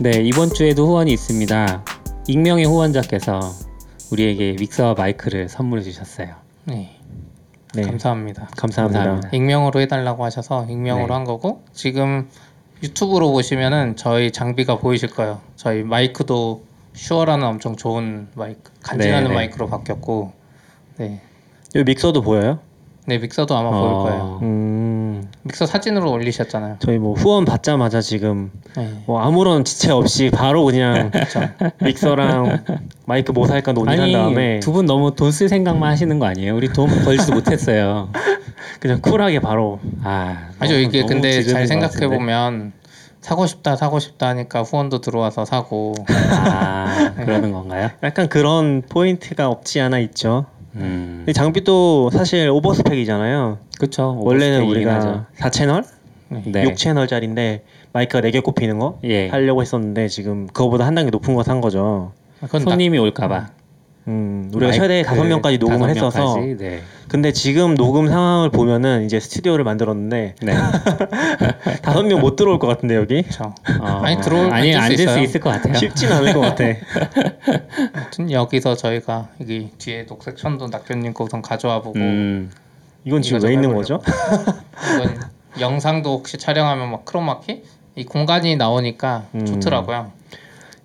네, 이번 주에도 후원이 있습니다. 익명의 후원자께서 우리에게 믹서와 마이크를 선물해 주셨어요. 네. 네. 감사합니다. 감사합니다. 감사합니다. 익명으로 해달라고 하셔서 익명으로 네. 한 거고 지금 유튜브로 보시면은 저희 장비가 보이실 거예요. 저희 마이크도 슈어라는 엄청 좋은 마이크, 간지나는 네, 네. 마이크로 바뀌었고, 네, 여기 믹서도 보여요? 네 믹서도 아마 보일 어. 거예요. 음, 믹서 사진으로 올리셨잖아요. 저희 뭐 후원 받자마자 지금 네. 뭐 아무런 지체 없이 바로 그냥. 믹서랑 마이크 뭐 살까 논의한 다음에 두 분 너무 돈 쓸 생각만 하시는 거 아니에요? 우리 돈 벌지도 못했어요. 그냥 쿨하게 바로 아, 아니죠 이게 근데 잘것 생각해? 보면 사고 싶다 사고 싶다 하니까 후원도 들어와서 사고 아 그러는 건가요? 약간 그런 포인트가 없지 않아 있죠. 음, 장비도 사실 오버스펙이잖아요. 그렇죠. 원래는 우리가 하죠. 4채널, 네. 6채널짜리인데 마이크가 4개 꼽히는 거 예. 하려고 했었는데 지금 그거보다 한 단계 높은 거 산 거죠. 나- 손님이 올까봐. 음, 우리가 마이크 최대 다섯 명까지 녹음을 다섯 했어서 명까지, 네. 근데 지금 녹음 상황을 보면은 이제 스튜디오를 만들었는데 네. 다섯 명 못 들어올 것 같은데 여기 그렇죠. 어, 아니, 들어올- 아니 앉을 수. 있을 것 같아요. 쉽진 않을 것 같아. 아무튼 여기서 저희가 여기 뒤에 녹색 천도 낙견님 거 우선 가져와 보고 음, 이건 지금 왜좀 있는. 거죠? 이건 영상도 혹시 촬영하면 막 크로마키 이 공간이 나오니까 음. 좋더라고요.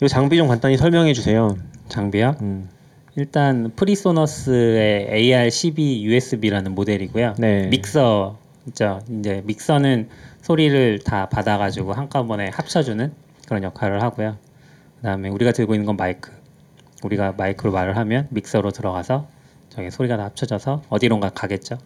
이 장비 좀 간단히 설명해 주세요. 장비요? 음. 일단 프리소너스의 AR12 USB라는 모델이고요. 네. 믹서 있죠. 이제 믹서는 소리를 다 받아가지고 한꺼번에 합쳐주는 그런 역할을 하고요. 그다음에 우리가 들고 있는 건 마이크. 우리가 마이크로 말을 하면 믹서로 들어가서 저기 소리가 다 합쳐져서 어디론가 가겠죠.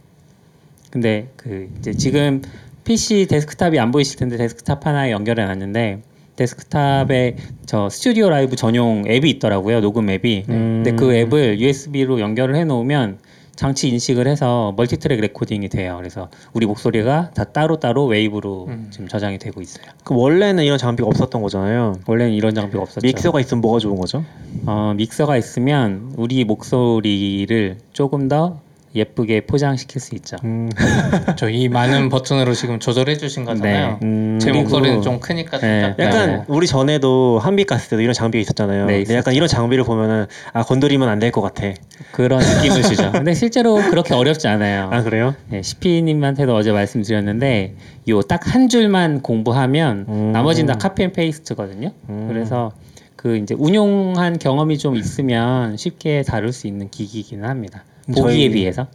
근데 그 이제 지금 PC 데스크탑이 안 보이실 텐데 데스크탑 하나에 연결해 놨는데 데스크탑에 저 스튜디오 라이브 전용 앱이 있더라고요 녹음 앱이 음. 근데 그 앱을 USB로 연결을 해 놓으면 장치 인식을 해서 multitrack recording이 돼요 그래서 우리 목소리가 다 따로따로 wave로 음. 지금 저장이 되고 있어요 그 원래는 이런 장비가 없었던 거잖아요. 원래는 이런 장비가 없었죠 믹서가 있으면 뭐가 좋은 거죠? 어, 믹서가 있으면 우리 목소리를 조금 더 예쁘게 포장시킬 수 있죠 음, 저 이 많은 버튼으로 지금 조절해 주신 거잖아요. 음, 제 목소리는 좀 크니까 좀 네. 약간 네. 우리 전에도 한빛 갔을 때도 이런 장비가 있었잖아요. 네, 근데 약간 이런 장비를 보면은 아 건드리면 안 될 것 같아. 그런 느낌을 주죠 근데 실제로 그렇게 어렵지 않아요 아 그래요? 네, 시피님한테도 어제 말씀드렸는데 요 딱 한 줄만 공부하면 음. 나머지는 다 copy and paste거든요. 음. 그래서 그 이제 운용한 경험이 좀 있으면 쉽게 다룰 수 있는 기기이기는 합니다. 보기에 비해서.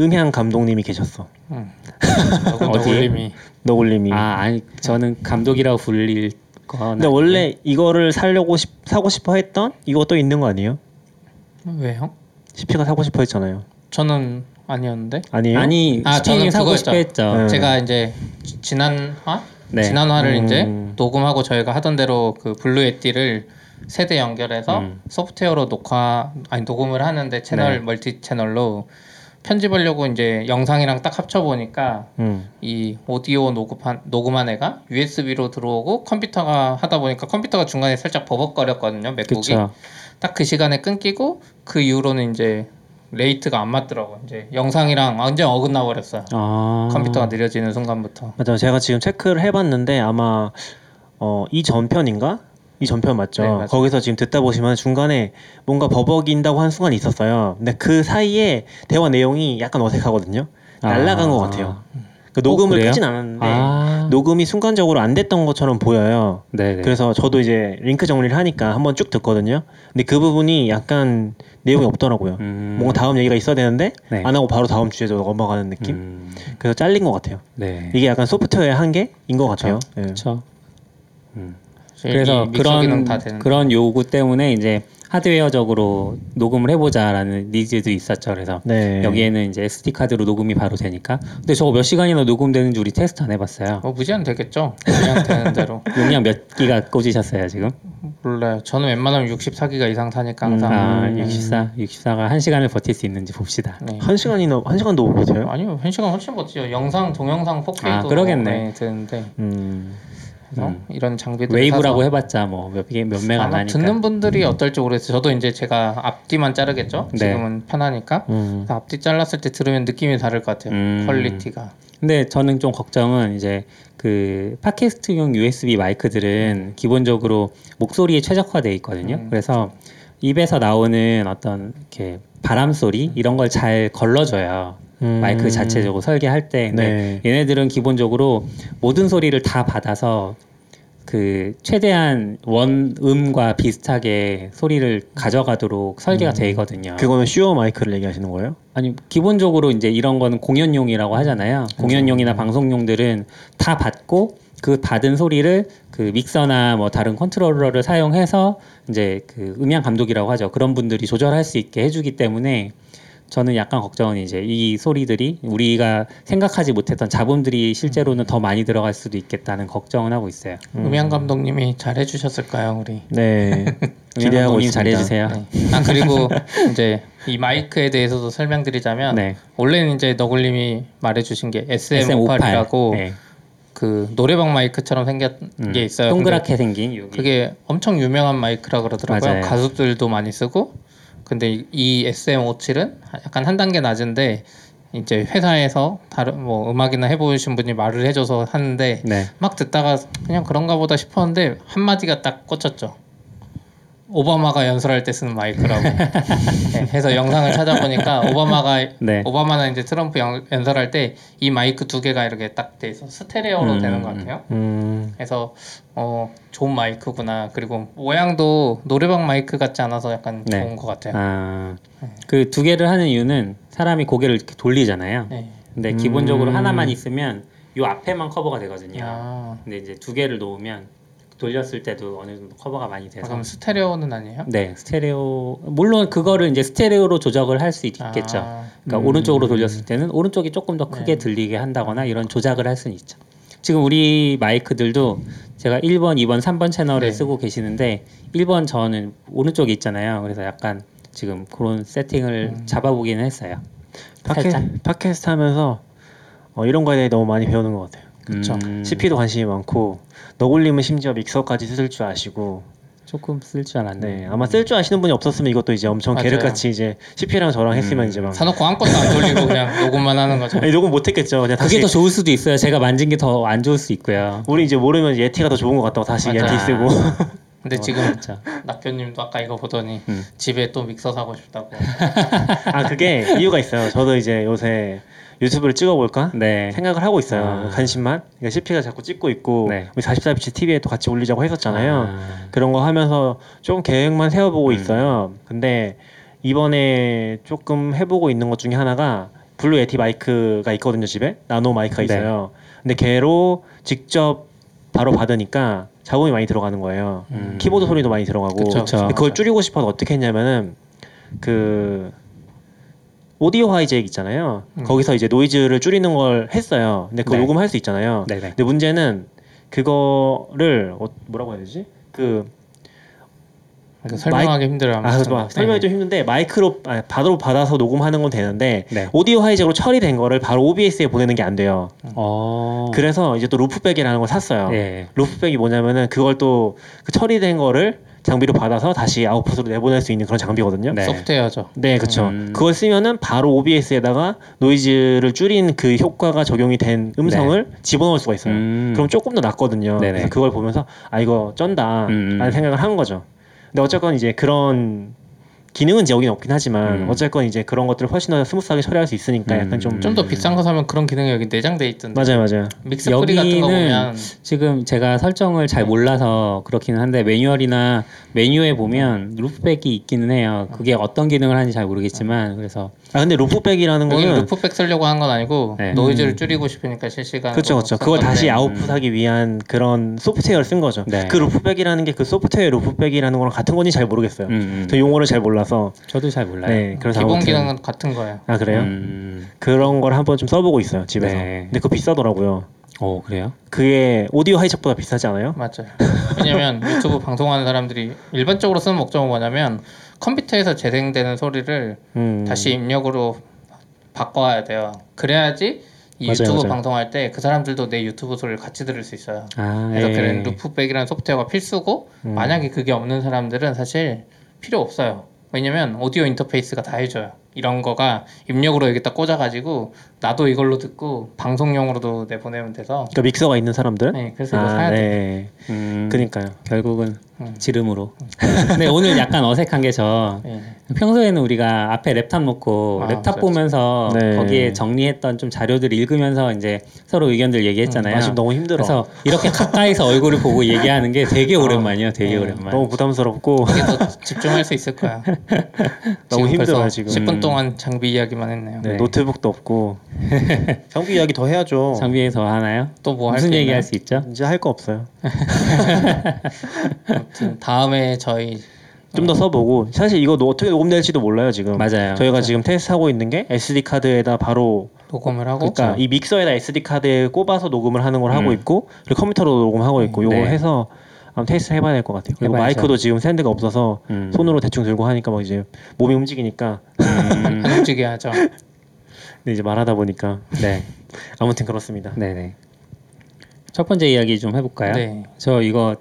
음향 감독님이 계셨어. 어디에? 너굴님이 너굴님이. 아 아니 저는 감독이라고 불릴 건. 근데 원래 이거를 살려고 싶, 사고 싶어 했던 이것도 있는 거 아니에요? 왜요? CP가 사고 싶어 했잖아요. 저는 아니었는데. 아니에요? 아니 아, 저는 사고. 싶어 했죠. 네. 제가 이제 지- 지난화 네. 지난 화를 음. 이제 녹음하고 저희가 하던 대로 그 Blue Yeti를 세 대 연결해서 음. 소프트웨어로 녹화 아니 녹음을 하는데 채널 네. 멀티 채널로 편집하려고 이제 영상이랑 딱 합쳐 보니까 음. 이 오디오 녹음한 녹음한 애가 USB로 들어오고 컴퓨터가 하다 보니까 컴퓨터가 중간에 살짝 버벅거렸거든요 맥북이. 딱 그 시간에 끊기고 그 이후로는 이제 rate가 안 맞더라고 이제 영상이랑 완전 어긋나 버렸어요 아. 컴퓨터가 느려지는 순간부터 맞아요. 제가 지금 체크를 해봤는데 아마 어, 이 전편인가? 이 전편 맞죠? 네. 거기서 지금 듣다 보시면 중간에 뭔가 버벅인다고 한 순간이 있었어요. 근데 그 사이에 대화 내용이 약간 어색하거든요. 날라간 아. 것 같아요. 그 녹음을 그래요? 끄진 않았는데 아. 녹음이 순간적으로 안 됐던 것처럼 보여요. 네네. 그래서 저도 이제 링크 정리를 하니까 한번 쭉 듣거든요. 근데 그 부분이 약간 내용이 없더라고요. 음. 뭔가 다음 얘기가 있어야 되는데 네. 안 하고 바로 다음 주제로 넘어가는 느낌. 음. 그래서 잘린 것 같아요. 네. 이게 약간 소프트웨어의 한계인 것 같아요. 예. 그렇죠. 음. 이 그래서 그런. 그런 요구 때문에 이제 하드웨어적으로 녹음을 해보자라는 needs도 있었죠. 그래서 네. 여기에는 이제 SD 카드로 녹음이 바로 되니까. 근데 저거 몇 시간이나 녹음되는지 우리 테스트 안 해봤어요. 뭐 무제한 되겠죠 그냥 되는 대로 용량 몇 기가 꽂으셨어요 지금? 몰라요 저는 웬만하면 64기가 이상 사니까 항상 아 음. 64, 64가 한 시간을 버틸 수 있는지 봅시다. 네. 한 시간이나 한 시간도 못 버텨요? 아니요 한 시간 훨씬 버티죠 영상 동영상 4K도 아, 그러겠네. 되는데 음. 그래서 음. 이런 장비들 wave라고 해봤자 뭐 몇몇 메가 안 하니까. 듣는 분들이 어떨지 모르겠어요. 저도 이제 제가 앞뒤만 자르겠죠. 네. 지금은 편하니까 음. 앞뒤 잘랐을 때 들으면 느낌이 다를 것 같아요. 음. quality가. 근데 저는 좀 걱정은 이제 그 팟캐스트용 USB 마이크들은 기본적으로 목소리에 최적화돼 있거든요. 음, 그래서 입에서 나오는 어떤 이렇게 바람 소리 이런 걸 잘 걸러줘요. 음. 마이크 자체적으로 설계할 때. 네. 얘네들은 기본적으로 모든 소리를 다 받아서 그 최대한 원음과 비슷하게 소리를 가져가도록 설계가 돼 있거든요. 그거는 슈어 마이크를 얘기하시는 거예요? 아니 기본적으로 이제 이런 거는 공연용이라고 하잖아요. 공연용이나 방송용들은 다 받고 그 받은 소리를 그 믹서나 뭐 다른 컨트롤러를 사용해서 이제 그 음향 감독이라고 하죠. 그런 분들이 조절할 수 있게 해주기 때문에 저는 약간 걱정은 이제 이 소리들이 우리가 생각하지 못했던 잡음들이 실제로는 더 많이 들어갈 수도 있겠다는 걱정은 하고 있어요. 음. 양 감독님이 잘 해주셨을까요, 우리? 네. 기대하고 있습니다. 잘해주세요. 네. 아 그리고 이제 이 마이크에 대해서도 설명드리자면 네. 원래는 이제 너굴님이 말해주신 게 SM58이라고 네. 그 노래방 마이크처럼 생긴 음. 게 있어요. 동그랗게 생긴 여기. 그게 엄청 유명한 마이크라 그러더라고요. 맞아요. 가수들도 많이 쓰고. 근데 이- 이 SM57은 약간 한 단계 낮은데 이제 회사에서 다른 뭐 음악이나 해보신 분이 말을 해줘서 하는데 네. 막 듣다가 그냥 그런가 보다 싶었는데 한 마디가 딱 꽂혔죠. 오바마가 연설할 때 쓰는 마이크라고. 네, 해서 영상을 찾아보니까 오바마가 네. 오바마나 이제 트럼프 연, 연설할 때 이 마이크 두 개가 이렇게 딱 돼서 스테레오로 음, 되는 것 음, 같아요. 음. 그래서 어 좋은 마이크구나. 그리고 모양도 노래방 마이크 같지 않아서 약간 네. 좋은 것 같아요. 아, 그 두 개를 하는 이유는 사람이 고개를 이렇게 돌리잖아요. 네. 근데 기본적으로 음. 하나만 있으면 요 앞에만 커버가 되거든요. 아, 근데 이제 두 개를 놓으면 돌렸을 때도 어느 정도 커버가 많이 아, 돼서 그럼 스테레오는 아니에요? 네 스테레오 물론 그거를 이제 스테레오로 조작을 할 수 있겠죠. 아, 그러니까 음. 오른쪽으로 돌렸을 때는 오른쪽이 조금 더 크게 네. 들리게 한다거나 이런 조작을 할 수는 있죠. 지금 우리 마이크들도 제가 1번, 2번, 3번 채널을 네. 쓰고 계시는데 1번 저는 오른쪽에 있잖아요. 그래서 약간 지금 그런 세팅을 음. 잡아보기는 했어요. 팟캐. 팟캐스트 하면서 어, 이런 거에 대해 너무 많이 배우는 것 같아요. 그쵸. 음, CP도 관심이 많고 너굴님은 심지어 믹서까지 쓸 줄 아시고 조금 쓸 줄 알았네. 네 아마 쓸 줄 아시는 분이 없었으면 이것도 이제 엄청. 계륵같이 이제 CP랑 저랑 했으면 음. 이제 막 사놓고 아무것도 안 돌리고 그냥 녹음만 하는 거죠. 아니, 녹음 못 했겠죠. 그냥 그게 다시 더 좋을 수도 있어요. 제가 만진 게 더 안 좋을 수 있고요. 우리 이제 모르면 예티가 더 좋은 것 같다고 다시 맞아. 예티 쓰고 근데 지금 진짜. 낙교님도 아까 이거 보더니 음. 집에 또 믹서 사고 싶다고. 아 그게 이유가 있어요. 저도 이제 요새 유튜브를 찍어볼까 네. 생각을 하고 있어요. 아. 관심만. 그러니까 CP가 자꾸 찍고 있고 네. 우리 44비치 TV에 또 같이 올리자고 했었잖아요. 아, 그런 거 하면서 좀 계획만 세워보고 음. 있어요. 근데 이번에 조금 해보고 있는 것 중에 하나가 Blue Yeti 마이크가 있거든요 집에 나노 마이크가 네. 있어요. 근데 걔로 직접 바로 받으니까 잡음이 많이 들어가는 거예요. 음. 키보드 소리도 많이 들어가고 그쵸, 그쵸. 그걸. 줄이고 싶어서 어떻게 했냐면은 그 Audio Hijack 있잖아요. 음. 거기서 이제 노이즈를 줄이는 걸 했어요. 근데 그거 네. 녹음할 수 있잖아요. 네네. 근데 문제는 그거를 어, 뭐라고 해야 되지? 그 그러니까 설명하기 힘들어요. 아, 아무튼. 그래서 막 설명이 좀 힘든데 마이크로 아, 바로 받아서 녹음하는 건 되는데 네. Audio Hijack으로 처리된 거를 바로 OBS에 보내는 게 안 돼요. 어. 그래서 이제 또 Loopback이라는 걸 샀어요. 예. Loopback이 뭐냐면은 그걸 또 그 처리된 거를 장비로 받아서 다시 아웃풋으로 내보낼 수 있는 그런 장비거든요. 네. 소프트웨어죠. 네, 그렇죠. 음. 그걸 쓰면은 바로 OBS에다가 노이즈를 줄인 그 효과가 적용이 된 음성을 집어넣을 수가 있어요. 네. 음. 그럼 조금 더 낫거든요. 네네. 그래서 그걸 보면서 아 이거 쩐다라는 음. 생각을 한 거죠. 근데 어쨌건 이제 그런 기능은 이제 여기는 없긴 하지만 음. 어쨌건 이제 그런 것들을 훨씬 더 smooth하게 처리할 수 있으니까 음. 약간 좀 좀 더 비싼 거 사면 그런 기능이 여기 내장돼 있던데. 맞아요, 맞아요. MixPre 같은 거 보면 지금 제가 설정을 잘 네. 몰라서 그렇기는 한데 매뉴얼이나 메뉴에 보면 loopback이 있기는 해요. 그게 어떤 기능을 하는지 잘 모르겠지만 그래서 아 근데 loopback이라는 거는 loopback 쓰려고 한 건 아니고 네. 노이즈를 줄이고 싶으니까 실시간으로 그렇죠, 그렇죠. 쓴 그걸. 다시 아웃풋하기 위한 그런 소프트웨어를 쓴 거죠. 네. 그 loopback이라는 게 그 소프트웨어 Loopback이라는 거랑 같은 건지 잘 모르겠어요. 음, 음. 저 용어를 잘 몰라서. 저도 잘 몰라요. 네, 그래서 기본 아무튼- 기능은 같은 거예요. 아 그래요? 음. 그런 걸 한번 좀 써보고 있어요 집에서. 네. 근데 그거 비싸더라고요. 어 그래요? 그게 오디오 하이잭보다 비싸지 않아요? 맞아요. 왜냐면 유튜브 방송하는 사람들이 일반적으로 쓰는 목적은 뭐냐면 컴퓨터에서 재생되는 소리를 음. 다시 입력으로 바꿔야 돼요. 그래야지 이 맞아요, 유튜브 맞아요. 방송할 때 그 사람들도 내 유튜브 소리를 같이 들을 수 있어요. 아, 그래서 예. 그런 루프백이라는 소프트웨어가 필수고 음. 만약에 그게 없는 사람들은 사실 필요 없어요. 왜냐면 오디오 인터페이스가 다 해줘요. 이런 거가 입력으로 여기다 꽂아가지고 나도 이걸로 듣고 방송용으로도 내보내면 돼서 그러니까 믹서가 있는 사람들은 네, 그래서 이거 사야 돼. 네. 음, 그러니까요. 결국은 음. 지름으로. 근데 오늘 약간 어색한 게저 네. 평소에는 우리가 앞에 랩탑 놓고 아, 랩탑 그렇죠. 보면서 네. 거기에 정리했던 좀 자료들 읽으면서 이제 서로 의견들 얘기했잖아요. 아, 지금 너무 힘들어. 그래서 이렇게 가까이서 얼굴을 보고 얘기하는 게 되게 오랜만이에요. 되게 네. 오랜만. 너무 부담스럽고 이게 더 집중할 수 있을 거야. 너무 벌써 지금. 10분 음. 동안 장비 이야기만 했네요. 네, 네. 노트북도 없고 장비 이야기 더 해야죠. 장비에서 하나요? 또 뭐할 무슨 게 얘기 있나요? 할수 있죠? 이제 할 거 없어요. 아무튼 다음에 저희 좀 더 써보고 사실 이거 노- 어떻게 녹음될지도 몰라요 지금. 맞아요. 저희가 지금 테스트하고 있는 게 SD 카드에다 바로 녹음을 하고 그러니까 이 믹서에다 SD 카드에 꼽아서 녹음을 하는 걸 하고 음. 있고 그리고 컴퓨터로 녹음하고 있고 요거 네. 해서 한번 테스트 해봐야 될 것 같아요. 그리고 해봐야죠. 마이크도 지금 샌드가 없어서 음. 손으로 대충 들고 하니까 막 이제 몸이 움직이니까 음, 안 하죠. 근데 이제 말하다 보니까 네, 아무튼 그렇습니다. 네, 네. 첫 번째 이야기 좀 해볼까요? 네. 저 이거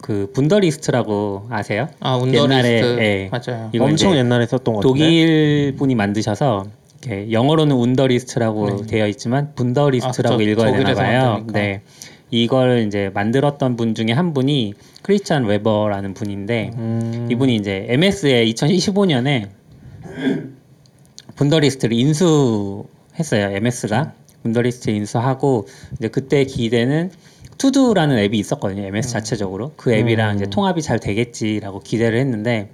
그 분더리스트라고 아세요? 아 운더리스트 옛날에, 예. 맞아요. 이거 엄청 이제 옛날에 썼던 것 같은데. 독일 분이 만드셔서 이렇게 영어로는 운더리스트라고 네. 되어 있지만 분더리스트라고 아. 읽어야 되나 독일에서 봐요. 만드니까. 네. 이걸 이제 만들었던 분 중에 한 분이 크리스찬 웨버라는 분인데 음. 이분이 이제 MS에 2015년에 분더리스트를 인수했어요. MS가 분더리스트 인수하고 이제 그때 기대는 투두라는 앱이 있었거든요. MS 자체적으로 그 앱이랑 음. 이제 통합이 잘 되겠지라고 기대를 했는데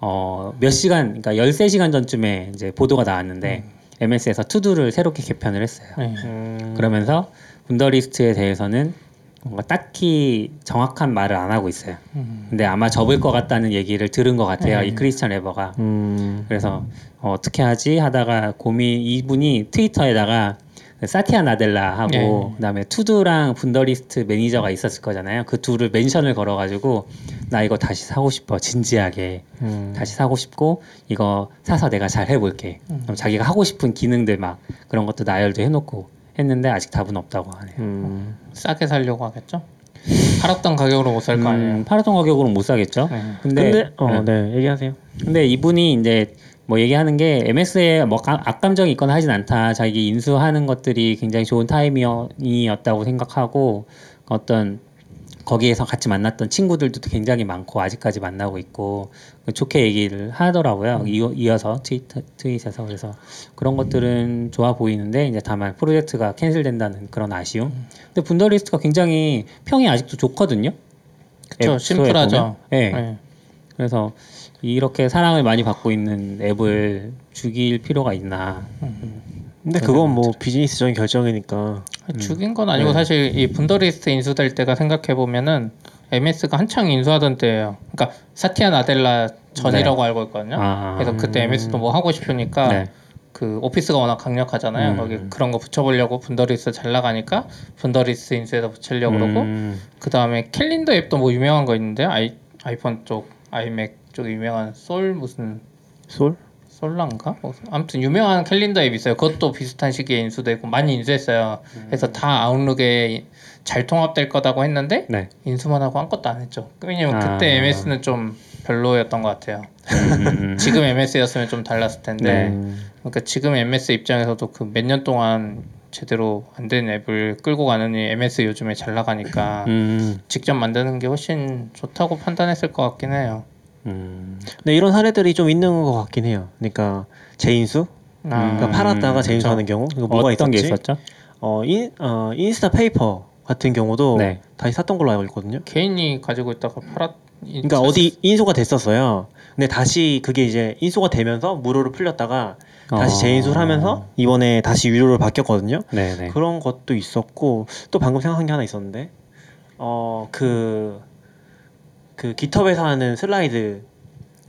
어, 몇 시간 그러니까 13시간 전쯤에 이제 보도가 나왔는데 MS에서 To Do를 새롭게 개편을 했어요. 네. 음. 그러면서 Wunderlist에 대해서는 뭔가 딱히 정확한 말을 안 하고 있어요. 음. 근데 아마 접을 것 같다는 얘기를 들은 것 같아요. 네. 이 크리스찬 레버가. 음. 그래서 어, 어떻게 하지 하다가 고민 이분이 트위터에다가 그 사티아 나델라하고 네. 그다음에 To Do랑 Wunderlist 매니저가 있었을 거잖아요. 그 둘을 mention을 걸어가지고 나 이거 다시 사고 싶어 진지하게 음. 다시 사고 싶고 이거 사서 내가 잘 해볼게. 음. 그럼 자기가 하고 싶은 기능들 막 그런 것도 나열도 해놓고 했는데 아직 답은 없다고 하네요. 음. 싸게 살려고 하겠죠. 팔았던 가격으로 못 살 거 아니에요. 음, 팔았던 가격으로는 못 사겠죠. 네. 근데, 근데 어, 네. 네 얘기하세요. 근데 이분이 이제 뭐 얘기하는 게 MS에 뭐 가- 악감정이 있거나 하진 않다. 자기 인수하는 것들이 굉장히 좋은 타이밍이었다고 생각하고 어떤 거기에서 같이 만났던 친구들도 굉장히 많고 아직까지 만나고 있고 좋게 얘기를 하더라고요. 이어, 이어서 트위터 트윗에서 그래서 그런 것들은 좋아 보이는데 이제 다만 프로젝트가 캔슬된다는 그런 아쉬움. 근데 분더리스트가 굉장히 평이 아직도 좋거든요. 스토어에 심플하죠. 보면. 네. 네. 그래서 이렇게 사랑을 많이 받고 있는 앱을 죽일 필요가 있나? 근데 그건 뭐 비즈니스적인 결정이니까. 죽인 건 아니고 네. 사실 이 분더리스트 인수될 때가 생각해 보면은 MS가 한창 인수하던 때예요. 그러니까 사티아 나델라 전이라고 알고 있거든요. 아, 그래서 그때 MS도 뭐 하고 싶으니까 네. 그 오피스가 워낙 강력하잖아요. 음. 거기 그런 거 붙여보려고 분더리스트 잘 나가니까 분더리스트 인수해서 붙이려고 그러고 음, 그 다음에 캘린더 앱도 뭐 유명한 거 있는데 아이 아이폰 쪽 아이맥 쪽 유명한 솔 무슨 솔? 솔란가? 뭐, 아무튼 유명한 캘린더 앱 있어요. 그것도 비슷한 시기에 인수되고 많이 인수했어요. 그래서 다 아웃룩에 잘 통합될 거다고 했는데 네. 인수만 하고 아무것도 안 했죠. 왜냐면 아. 그때 MS는 좀 별로였던 것 같아요. 음, 지금 MS였으면 좀 달랐을 텐데. 네. 음. 그러니까 지금 MS 입장에서도 그 몇 년 동안 제대로 안 된 앱을 끌고 가느니 MS 요즘에 잘 나가니까 음, 직접 만드는 게 훨씬 좋다고 판단했을 것 같긴 해요. 음, 근데 이런 사례들이 좀 있는 것 같긴 해요. 그러니까 재인수, 아, 그러니까 팔았다가 재인수하는 경우. 이거 뭐가 어떤 있었지? 게 있었죠? 어, 인, 어, Instapaper 같은 경우도 네. 다시 샀던 걸로 알고 있거든요. 개인이 가지고 있다가 팔았. 그러니까 어디 인수가 됐었어요. 근데 다시 그게 이제 인수가 되면서 무료로 풀렸다가 다시 어. 재인수를 하면서 이번에 다시 유료로 바뀌었거든요. 네, 네. 그런 것도 있었고 또 방금 생각한 게 하나 있었는데 어그 그 GitHub에서 하는 슬라이드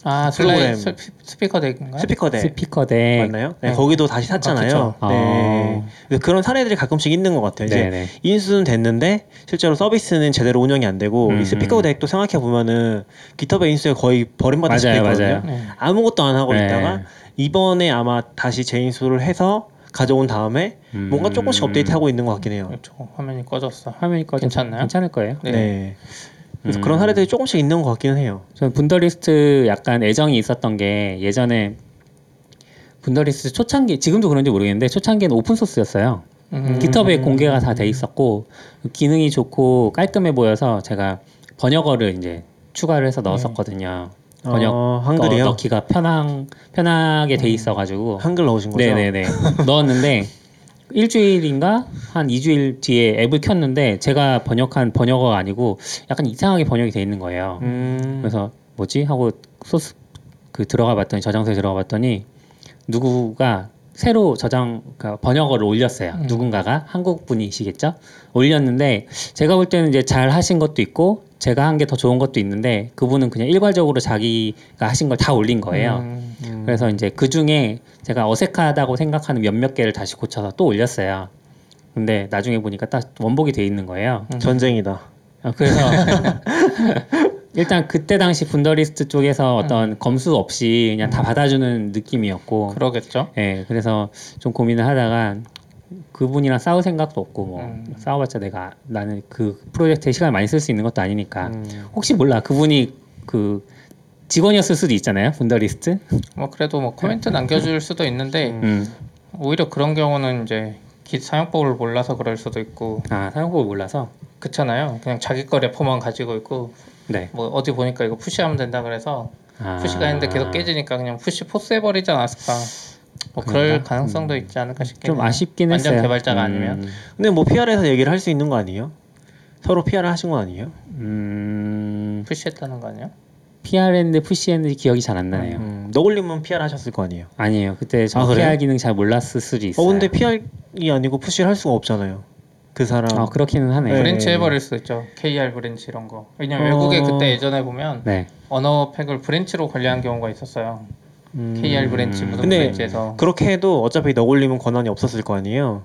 아 슬라이. 스- Speaker Deck인가요? Speaker Deck Speaker Deck 맞나요? 네, 네. 거기도 다시 샀잖아요. 그쵸. 네. 그래서 그런 사례들이 가끔씩 있는 것 같아요. 이제 네, 네. 인수는 됐는데 실제로 서비스는 제대로 운영이 안 되고 음, 이 Speaker Deck도 생각해 보면은 GitHub 인수에 거의 있거든요. 맞아요. 네. 아무것도 안 하고 네. 있다가 이번에 아마 다시 재인수를 해서 가져온 다음에 음. 뭔가 조금씩 업데이트하고 있는 것 같긴 해요. 그렇죠. 화면이 꺼졌어. 화면이 꺼져 괜찮나요? 괜찮을 거예요. 네. 네. 그래서 음. 그런 사례들이 조금씩 있는 것 같기는 해요. 저는 분더리스트 약간 애정이 있었던 게 예전에 분더리스트 초창기 지금도 그런지 모르겠는데 초창기에는 오픈 소스였어요. 음. 깃허브에 공개가 다 돼 있었고 기능이 좋고 깔끔해 보여서 제가 번역어를 이제 추가를 해서 넣었었거든요. 번역 어, 한글이요? 어, 넣기가 편한 편하게 돼 있어가지고 한글 넣으신 거죠? 네네네 넣었는데 일주일인가 한 2주일 뒤에 앱을 켰는데 제가 번역한 번역어가 아니고 약간 이상하게 번역이 돼 있는 거예요. 음. 그래서 뭐지 하고 소스 그 들어가 봤더니 저장소에 들어가 봤더니 누구가 새로 저장 그러니까 번역어를 올렸어요. 음. 누군가가 한국 분이시겠죠? 올렸는데 제가 볼 때는 이제 잘 하신 것도 있고 제가 한 게 더 좋은 것도 있는데 그분은 그냥 일괄적으로 자기가 하신 걸 다 올린 거예요. 음. 음. 그래서 이제 그 중에 제가 어색하다고 생각하는 몇몇 개를 다시 고쳐서 또 올렸어요. 근데 나중에 보니까 딱 원복이 돼 있는 거예요. 전쟁이다. 어, 그래서 일단 그때 당시 분더리스트 쪽에서 어떤 검수 없이 그냥 다 받아주는 느낌이었고, 그러겠죠. 예, 그래서 좀 고민을 하다가 그분이랑 싸울 생각도 없고 뭐 음. 싸워봤자 내가 나는 그 프로젝트에 시간을 많이 쓸 수 있는 것도 아니니까 음. 혹시 몰라 그분이 그 직원이었을 수도 있잖아요 분더리스트. 뭐 그래도 뭐 코멘트 남겨줄 수도 있는데 음. 오히려 그런 경우는 이제 Git 사용법을 몰라서 그럴 수도 있고 아 사용법을 몰라서. 그렇잖아요. 그냥 자기 거 repo만 가지고 있고 네. 뭐 어디 보니까 이거 push하면 된다 그래서 아. push가 했는데 계속 깨지니까 그냥 push force 해버리지 않았을까. 뭐 그럴 그런가? 가능성도 있지 않을까 싶긴 좀. 아쉽긴 완전 했어요. 개발자가 음. 아니면. 근데 뭐 PR에서 얘기를 할 수 있는 거 아니에요? 서로 PR을 하신 거 아니에요? 음. push했다는 거 아니야? PR했는데 push 했는지 기억이 잘 안 나네요. 음, 너굴님은 PR 하셨을 거 아니에요? 아니에요. 그때 저 아, 그래요? PR 기능 잘 몰랐을 수도 있어요. 어 근데 PR이 아니고 push를 할 수가 없잖아요. 그 사람. 아, 그렇기는 하네요. 네. branch 해버릴 수 있죠. KR branch 이런 거. 왜냐면 어. 외국에 그때 예전에 보면 네. 언어 팩을 branch로 관리한 경우가 있었어요. 음. KR branch 무슨 근데 branch에서 그렇게 해도 어차피 너굴님은 권한이 없었을 거 아니에요.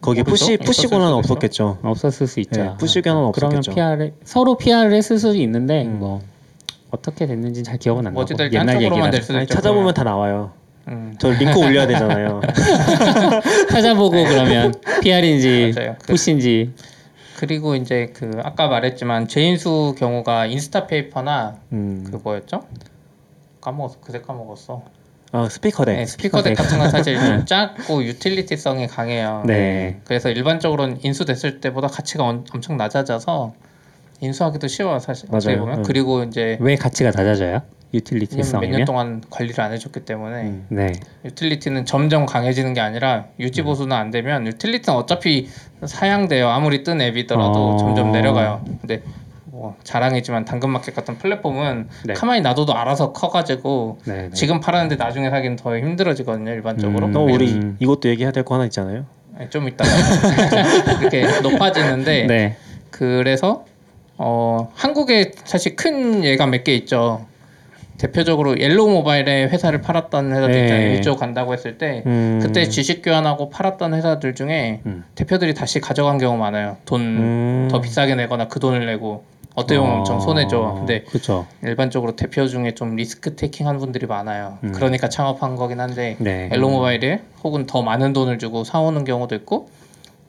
거기에? push push 권한 없었겠죠. 없었을 수 있죠. 네, push 그러면 없었겠죠. PR을 서로 PR을 했을 수도 있는데 음. 뭐 어떻게 됐는지 잘 기억은 안 나고 어찌됐든 옛날 얘기라. 찾아보면 다 나와요. 음. 저 링크 올려야 되잖아요. 찾아보고 그러면 PR인지. 그- push인지 그리고 이제 그 아까 말했지만 재인수 경우가 Instapaper나 음. 그 뭐였죠? 까먹었어. 그새 까먹었어. 아 Speaker Deck. 네, Speaker Deck 같은 건 사실 좀 작고 유틸리티성이 강해요. 네. 그래서 일반적으로는 인수됐을 때보다 가치가 엄- 엄청 낮아져서 인수하기도 쉬워요 사실 어떻게 맞아요. 보면 음. 그리고 이제 왜 가치가 낮아져요? 왜냐면 몇 유틸리티성이면 년 동안 관리를 안 해줬기 때문에 음. 네. 유틸리티는 점점 강해지는 게 아니라 유지 보수는 안 되면 유틸리티는 어차피 사양돼요 아무리 뜬 앱이더라도 어. 점점 내려가요 근데 뭐 자랑이지만 당근마켓 같은 플랫폼은 네. 가만히 놔둬도 알아서 커가지고 네, 네. 지금 팔았는데 나중에 사기는 더 힘들어지거든요 일반적으로 음. 너 우리 음. 이것도 얘기해야 될 거 하나 있잖아요. 네, 좀 이따가 이렇게 높아지는데 네. 그래서 어 한국에 사실 큰 예가 몇 개 있죠. 대표적으로 옐로우 모바일에 회사를 팔았던 회사들 네. 있잖아요. 1조 간다고 했을 때 음. 그때 주식 교환하고 팔았던 회사들 중에 음. 대표들이 다시 가져간 경우 많아요. 돈 더 음. 비싸게 내거나 그 돈을 내고 어떻게 보면 엄청 손해죠. 근데 그렇죠. 일반적으로 대표 중에 좀 risk taking한 분들이 많아요. 음. 그러니까 창업한 거긴 한데 네. 옐로우 모바일에 혹은 더 많은 돈을 주고 사오는 경우도 있고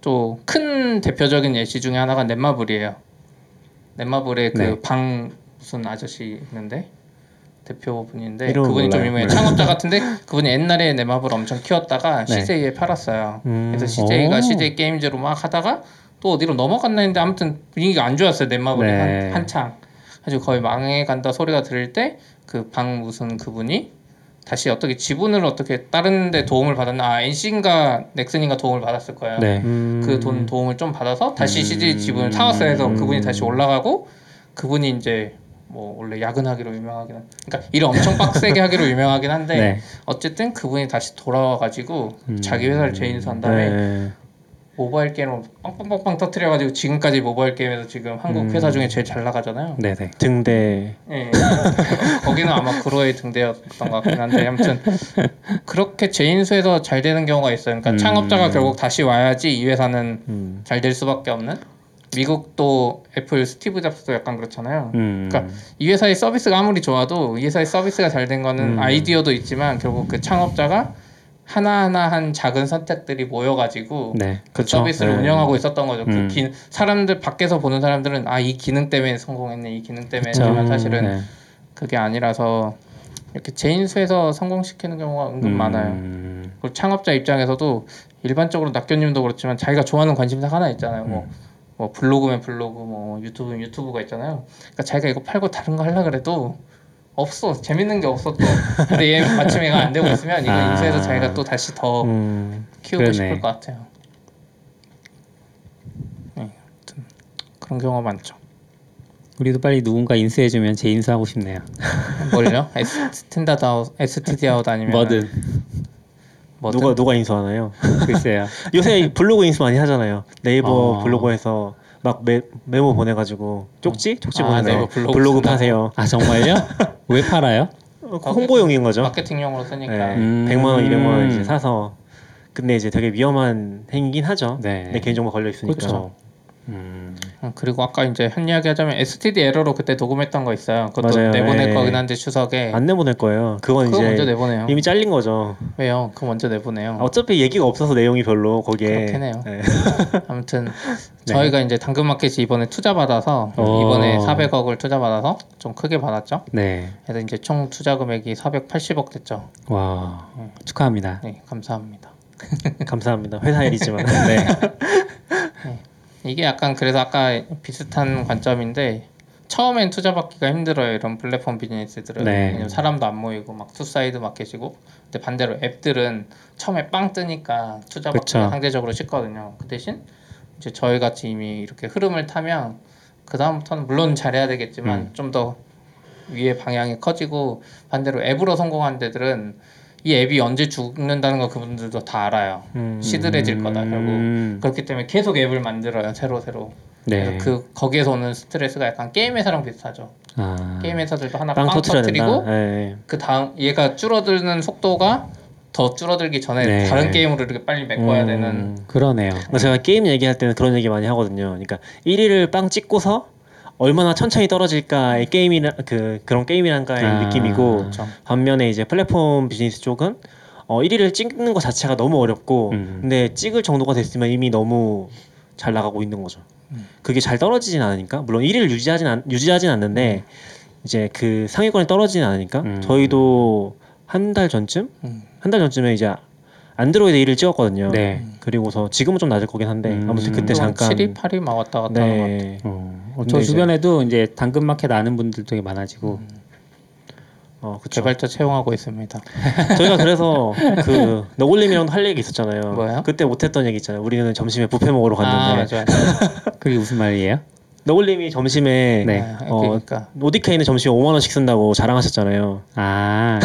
또 큰 대표적인 예시 중에 하나가 넷마블이에요. 넷마블의 네. 그방 무슨 아저씨 있는데 대표분인데 그분이 좀 몰라요. 유명해요. 네. 창업자 같은데 그분이 옛날에 넷마블 엄청 키웠다가 네. CJ에 팔았어요. 음. 그래서 CJ가 오. CJ 게임즈로 막 하다가 또 어디로 넘어갔나 했는데 아무튼 분위기가 안 좋았어요. 넷마블이 네. 한, 한창. 가지고 거의 망해간다 소리가 들을 때그 방 무슨 그분이 다시 어떻게 지분을 어떻게 다른 데 도움을 받았나 아 NC인가 넥슨인가 도움을 받았을 거예요. 네. 음. 그돈 도움을 좀 받아서 다시 음. CJ 지분을 사왔어요. 해서 음. 그분이 다시 올라가고 그분이 이제 뭐 원래 야근하기로 유명하긴 한 그러니까 일을 엄청 빡세게 하기로 유명하긴 한데 네. 어쨌든 그분이 다시 돌아와 가지고 음. 자기 회사를 재인수한 다음에 네. 모바일 게임을 빵빵빵빵 터트려가지고 지금까지 모바일 게임에서 지금 한국 음. 회사 중에 제일 잘 나가잖아요. 네. 네. 등대. 예. 거기는 아마 그로의 등대였던 것 같긴 한데 아무튼 그렇게 재인수해서 잘 되는 경우가 있어요. 그러니까 음. 창업자가 결국 다시 와야지 이 회사는 음. 잘될 수밖에 없는. 미국도 애플 스티브 잡스도 약간 그렇잖아요. 음. 그러니까 이 회사의 서비스가 아무리 좋아도 이 회사의 서비스가 잘 된 거는 음. 아이디어도 있지만 결국 그 창업자가 하나하나 한 작은 선택들이 모여가지고 네. 그 그쵸. 서비스를 네. 운영하고 있었던 거죠. 음. 그 기, 사람들 밖에서 보는 사람들은 아 이 기능 때문에 성공했네, 이 기능 때문에 그쵸. 했지만 사실은 네. 그게 아니라서 이렇게 재인수에서 성공시키는 경우가 은근 음, 많아요. 그리고 창업자 입장에서도 일반적으로 낙견님도 그렇지만 자기가 좋아하는 관심사가 하나 있잖아요. 음. 뭐, 뭐 블로그면 블로그, 뭐 유튜브면 유튜브가 있잖아요. 그러니까 자기가 이거 팔고 다른 거 하려 그래도 없어 재밌는 게 없어 또. 근데 얘 마침 얘가 안 되고 있으면 이거 아. 인수해서 자기가 또 다시 더 음, 키우고 그러네. 싶을 것 같아요. 네, 아무튼 그런 경우가 많죠. 우리도 빨리 누군가 인수해주면 재인수하고 싶네요. 뭘요? standard out, STD out 아니면 뭐든 뭐든 누가 누가 인수하나요? 글쎄요. 요새 블로그 인수 많이 하잖아요. 네이버 어. 블로그에서 막 메, 메모 보내가지고 쪽지 쪽지 아, 보내서 네이버 블로그 블로그, 쓴다고? 파세요. 아 정말요? 왜 팔아요? 어, 홍보용인 거죠. 마케팅용으로 쓰니까 네, 음. 100만 원, 200만 원 이제 사서 근데 이제 되게 위험한 행위긴 하죠. 네. 내 개인정보 걸려 있으니까. 그렇죠. 음, 어, 그리고 아까 이제 한 이야기 하자면 STD 에러로 그때 녹음했던 거 있어요. 그것도 맞아요. 내보낼 네. 거긴 한데 추석에 안 내보낼 거예요. 그건 그거 이제 먼저 내보내요. 이미 잘린 거죠. 왜요? 그거 먼저 내보내요. 어차피 얘기가 없어서 내용이 별로 거기에. 그렇긴 해요. 네. 아무튼 저희가 이제 당근마켓이 이번에 투자 받아서 어. 이번에 400억을 투자 받아서 좀 크게 받았죠. 네. 그래서 이제 총 투자 금액이 480억 됐죠. 와 축하합니다. 네, 감사합니다. 감사합니다. 회사 일이지만. 네. 이게 약간 그래서 아까 비슷한 관점인데 처음엔 투자 받기가 힘들어요 이런 플랫폼 비즈니스들은 네. 왜냐면 사람도 안 모이고 막 two side market이고 근데 반대로 앱들은 처음에 빵 뜨니까 투자 받기가 그쵸. 상대적으로 쉽거든요 그 대신 이제 저희 같이 이미 이렇게 흐름을 타면 그 다음부터는 물론 잘해야 되겠지만 음. 좀더 위에 방향이 커지고 반대로 앱으로 성공한 데들은 이 앱이 언제 죽는다는 거 그분들도 다 알아요 음. 시들해질 거다 결국 음, 그렇기 때문에 계속 앱을 만들어요 새로 새로 네. 그 거기에서 오는 스트레스가 약간 게임 회사랑 비슷하죠. 아, 게임 회사들도 하나 빵 터트리고 된다. 네. 그 다음 얘가 줄어드는 속도가 더 줄어들기 전에 네. 다른 게임으로 이렇게 빨리 메꿔야 음. 되는 그러네요. 그러니까 제가 게임 얘기할 때는 그런 얘기 많이 하거든요. 그러니까 1위를 빵 찍고서 얼마나 천천히 떨어질까의 게임이라 그 그런 게임이란가의 아, 느낌이고 그렇죠. 반면에 이제 플랫폼 비즈니스 쪽은 어 1위를 찍는 것 자체가 너무 어렵고 음. 근데 찍을 정도가 됐으면 이미 너무 잘 나가고 있는 거죠. 음. 그게 잘 떨어지진 않으니까 물론 1위를 유지하진 않, 유지하진 않는데 이제 그 상위권에 떨어지진 않으니까 음. 저희도 한 달 전쯤 음. 한달 전쯤에 이제 안드로이드 1위를 찍었거든요. 네. 그리고서 지금은 좀 낮을 거긴 한데 음. 아무튼 그때 좀 잠깐 7위, 8위 막 왔다 갔다 하는 것 같아요. 네. 어, 어, 저 이제- 주변에도 이제 당근마켓 아는 분들 되게 많아지고 어 그쵸. 개발자 채용하고 있습니다. 저희가 그래서 그 너굴님이랑도 할 얘기 있었잖아요. 뭐요? 그때 못했던 얘기 있잖아요. 우리는 점심에 뷔페 먹으러 아 갔는데 맞아요. 그게 무슨 말이에요? 너굴님이 점심에 네. 아, 어, 그러니까 오디케이는 점심에 5만 원씩 쓴다고 자랑하셨잖아요. 아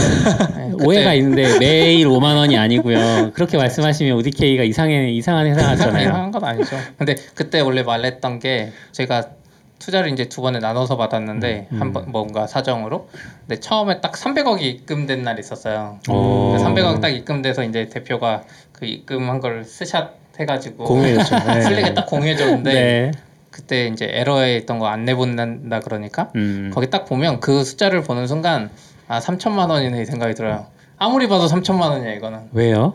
네, 오해가 그때 있는데 매일 5만 원이 아니고요. 그렇게 말씀하시면 ODK가 이상해 이상한 회사 같잖아요. 이상한 건 아니죠. 근데 그때 원래 말했던 게 제가 투자를 이제 두 번에 나눠서 받았는데 음. 한번 뭔가 사정으로 근데 처음에 딱 300억이 입금된 날이 있었어요. 오. 300억 딱 입금돼서 이제 대표가 그 입금한 걸 스샷 해가지고 공유해줬죠. 네. Slack에 딱 공유해줬는데 네. 그때 이제 에러에 있던 거 안 내보낸다 그러니까 음. 거기 딱 보면 그 숫자를 보는 순간 아 3천만 원이네 이 생각이 들어요. 아무리 봐도 3천만 원이야 이거는. 왜요?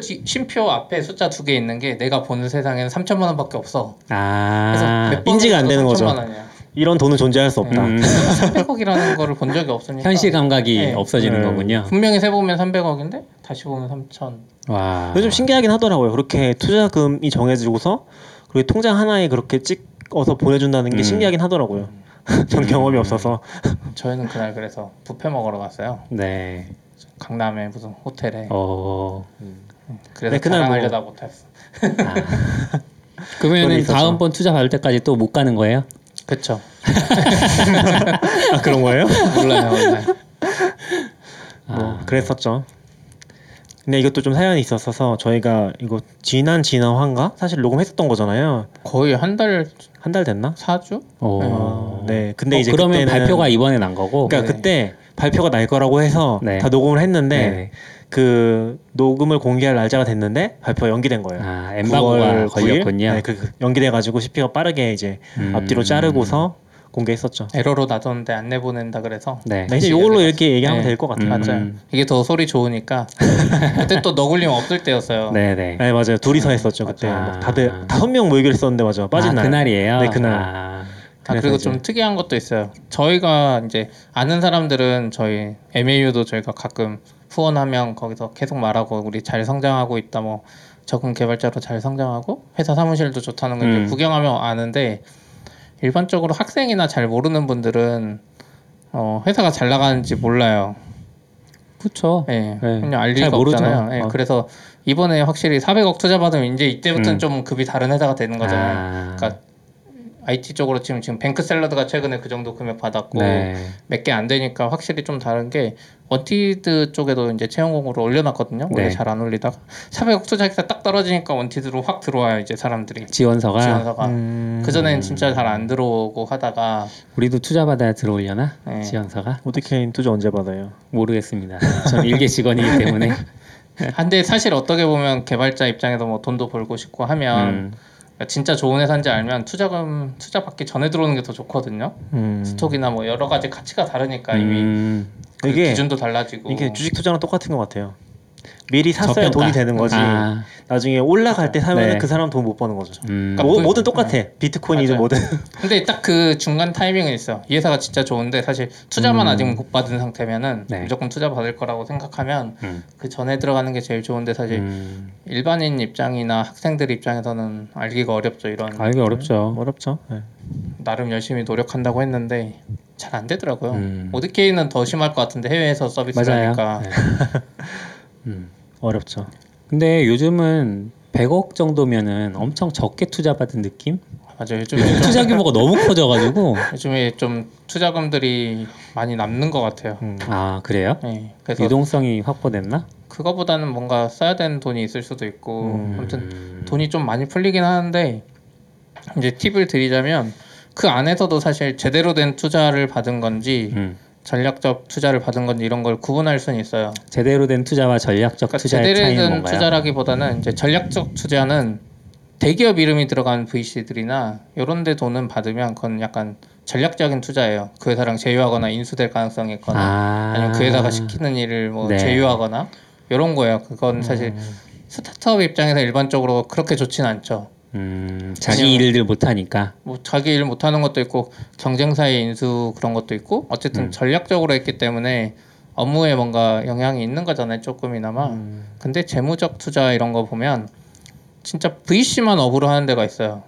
뒤, 쉼표 앞에 숫자 두 개 있는 게 내가 보는 세상에는 3천만 원밖에 없어. 그래서 아몇번 인지가 안 되는 거죠. 3천만 원이야. 이런 돈은 존재할 수 없다. 음, 300억이라는 거를 본 적이 없으니까 현실 감각이 네. 없어지는 네. 거군요. 분명히 세 보면 300억인데 다시 보면 3천. 와. 좀 신기하긴 하더라고요. 그렇게 투자금이 정해지고서 그리고 통장 하나에 그렇게 찍어서 보내준다는 게 음. 신기하긴 하더라고요. 전 경험이 없어서. 저희는 그날 그래서 뷔페 먹으러 갔어요. 네. 강남에 무슨 호텔에. 어. 그래서 네, 그날 뭐- 자랑하려다 못했어. 아. 그러면은. 다음번 투자 받을 때까지 또 못 가는 거예요? 그쵸. 아 그런 거예요? 몰라요, 몰라요. 뭐 그랬었죠. 근데 이것도 좀 사연이 있었어서 저희가 이거 지난 지난 화인가 사실 녹음했었던 거잖아요. 거의 한 달 한 달 됐나? 사주? 어. 네. 근데 어, 이제 그러면 그때는 발표가 이번에 난 거고. 그러니까 네. 그때 발표가 날 거라고 해서 네. 다 녹음을 했는데 네. 그 녹음을 공개할 날짜가 됐는데 발표가 연기된 거예요. 아, 엠바고가 9월 9일? 걸렸군요. 네, 그 연기돼 가지고 CP가 빠르게 이제 음. 앞뒤로 자르고서 공개했었죠. 에러로 놔뒀는데 안 내보낸다 그래서 네. 네, 이제 이걸로 이렇게 얘기하면 네. 될것 같아요. 음. 맞아요. 이게 더 소리 좋으니까 그때 또 너굴림 없을 때였어요. 네, 네. 네 맞아요. 둘이서 했었죠 그때. 맞아. 막 다들 다섯 명 모이기로 했었는데 맞아. 빠진 아, 날. 그날이에요. 네 그날. 아, 아, 그리고 이제- 좀 특이한 것도 있어요. 저희가 이제 아는 사람들은 저희 MAU도 저희가 가끔 후원하면 거기서 계속 말하고 우리 잘 성장하고 있다 뭐 적은 개발자로 잘 성장하고 회사 사무실도 좋다는 걸 음. 구경하면 아는데 일반적으로 학생이나 잘 모르는 분들은 어, 회사가 잘 나가는지 몰라요. 그렇죠. 예, 네. 그냥 알잘 리가. 없잖아요. 예, 어. 그래서 이번에 확실히 400억 투자 받으면 이제 이때부터는 음. 좀 급이 다른 회사가 되는 거잖아요. 아, 그러니까 IT 쪽으로 지금 지금 뱅크 샐러드가 최근에 그 정도 금액 받았고 네. 몇개 안 되니까 확실히 좀 다른 게 원티드 쪽에도 이제 채용 공고를 올려놨거든요. 원래 네. 잘안 올리다가 400억 투자 기사 딱 떨어지니까 원티드로 확 들어와요 이제 사람들이 지원서가 지원서가 음... 그 전엔 진짜 잘 안 들어오고 하다가 우리도 투자 받아야 들어오려나? 네. 지원서가 오디케인 투자 언제 받아요? 모르겠습니다. 전 일개 직원이기 때문에. 한데 사실 어떻게 보면 개발자 입장에서 뭐 돈도 벌고 싶고 하면 음, 진짜 좋은 회사인지 알면 투자금 투자 받기 전에 들어오는 게 더 좋거든요. 음... 스톡이나 뭐 여러 가지 가치가 다르니까 이미 음, 그 이게- 기준도 달라지고 이게 주식 투자랑 똑같은 것 같아요. 미리 샀어야 저평가. 돈이 되는 거지. 아, 나중에 올라갈 때 사면 네. 은그 사람 돈 못 버는 거죠. 음, 그러니까 뭐, 그- 뭐든 똑같아. 비트코인이든 맞아요. 뭐든. 근데 딱 그 중간 타이밍은 있어. 이 회사가 진짜 좋은데 사실 투자만 음. 아직 못 받은 상태면은 네. 무조건 투자 받을 거라고 생각하면 음, 그 전에 들어가는 게 제일 좋은데 사실 음, 일반인 입장이나 학생들 입장에서는 알기가 어렵죠. 이런 알기 어렵죠. 어렵죠. 네. 나름 열심히 노력한다고 했는데 잘 안 되더라고요. 음. 오드케이는 더 심할 것 같은데 해외에서 서비스를 맞아요. 하니까 네. 음. 어렵죠. 근데 요즘은 100억 정도면은 엄청 적게 투자 받은 느낌? 맞아요. 요즘에 요즘 투자 규모가 너무 커져가지고 요즘에 좀 투자금들이 많이 남는 것 같아요. 음. 아 그래요? 네, 그래서 유동성이 확보됐나? 그거보다는 뭔가 써야 되는 돈이 있을 수도 있고 음. 아무튼 음. 돈이 좀 많이 풀리긴 하는데 이제 팁을 드리자면 그 안에서도 사실 제대로 된 투자를 받은 건지 음. 전략적 투자를 받은 건지 이런 걸 구분할 수는 있어요. 제대로 된 투자와 전략적 그러니까 투자의 제대로 차이는 된 뭔가요? 투자라기보다는 이제 전략적 투자는 대기업 이름이 들어간 VC들이나 이런 데 돈은 받으면 그건 약간 전략적인 투자예요. 그 회사랑 제휴하거나 인수될 가능성이 있거나 아. 아니면 그 회사가 시키는 일을 뭐 네. 제휴하거나 이런 거예요. 그건 사실 음. 스타트업 입장에서 일반적으로 그렇게 좋지는 않죠. 음, 자기 일들 못하니까. 뭐 자기 일 못하는 것도 있고 경쟁사의 인수 그런 것도 있고 어쨌든 음. 전략적으로 했기 때문에 업무에 뭔가 영향이 있는 거잖아요. 조금이나마. 음. 근데 재무적 투자 이런 거 보면 진짜 VC만 업으로 하는 데가 있어요.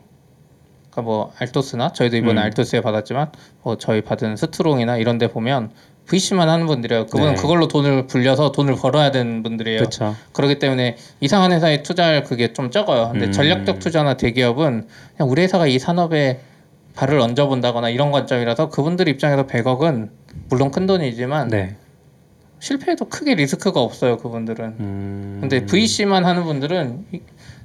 그러니까 뭐 알토스나 저희도 이번에 음. 알토스에 받았지만 뭐 저희 받은 스트롱이나 이런 데 보면 VC만 하는 분들이에요. 그분은 네. 그걸로 돈을 불려서 돈을 벌어야 되는 분들이에요. 그렇죠. 그렇기 때문에 이상한 회사에 투자할 그게 좀 적어요. 근데 음. 전략적 투자나 대기업은 그냥 우리 회사가 이 산업에 발을 얹어 본다거나 이런 관점이라서 그분들 입장에서 100억은 물론 큰 돈이지만 네. 실패해도 크게 리스크가 없어요. 그분들은. 음. 근데 VC만 하는 분들은 이-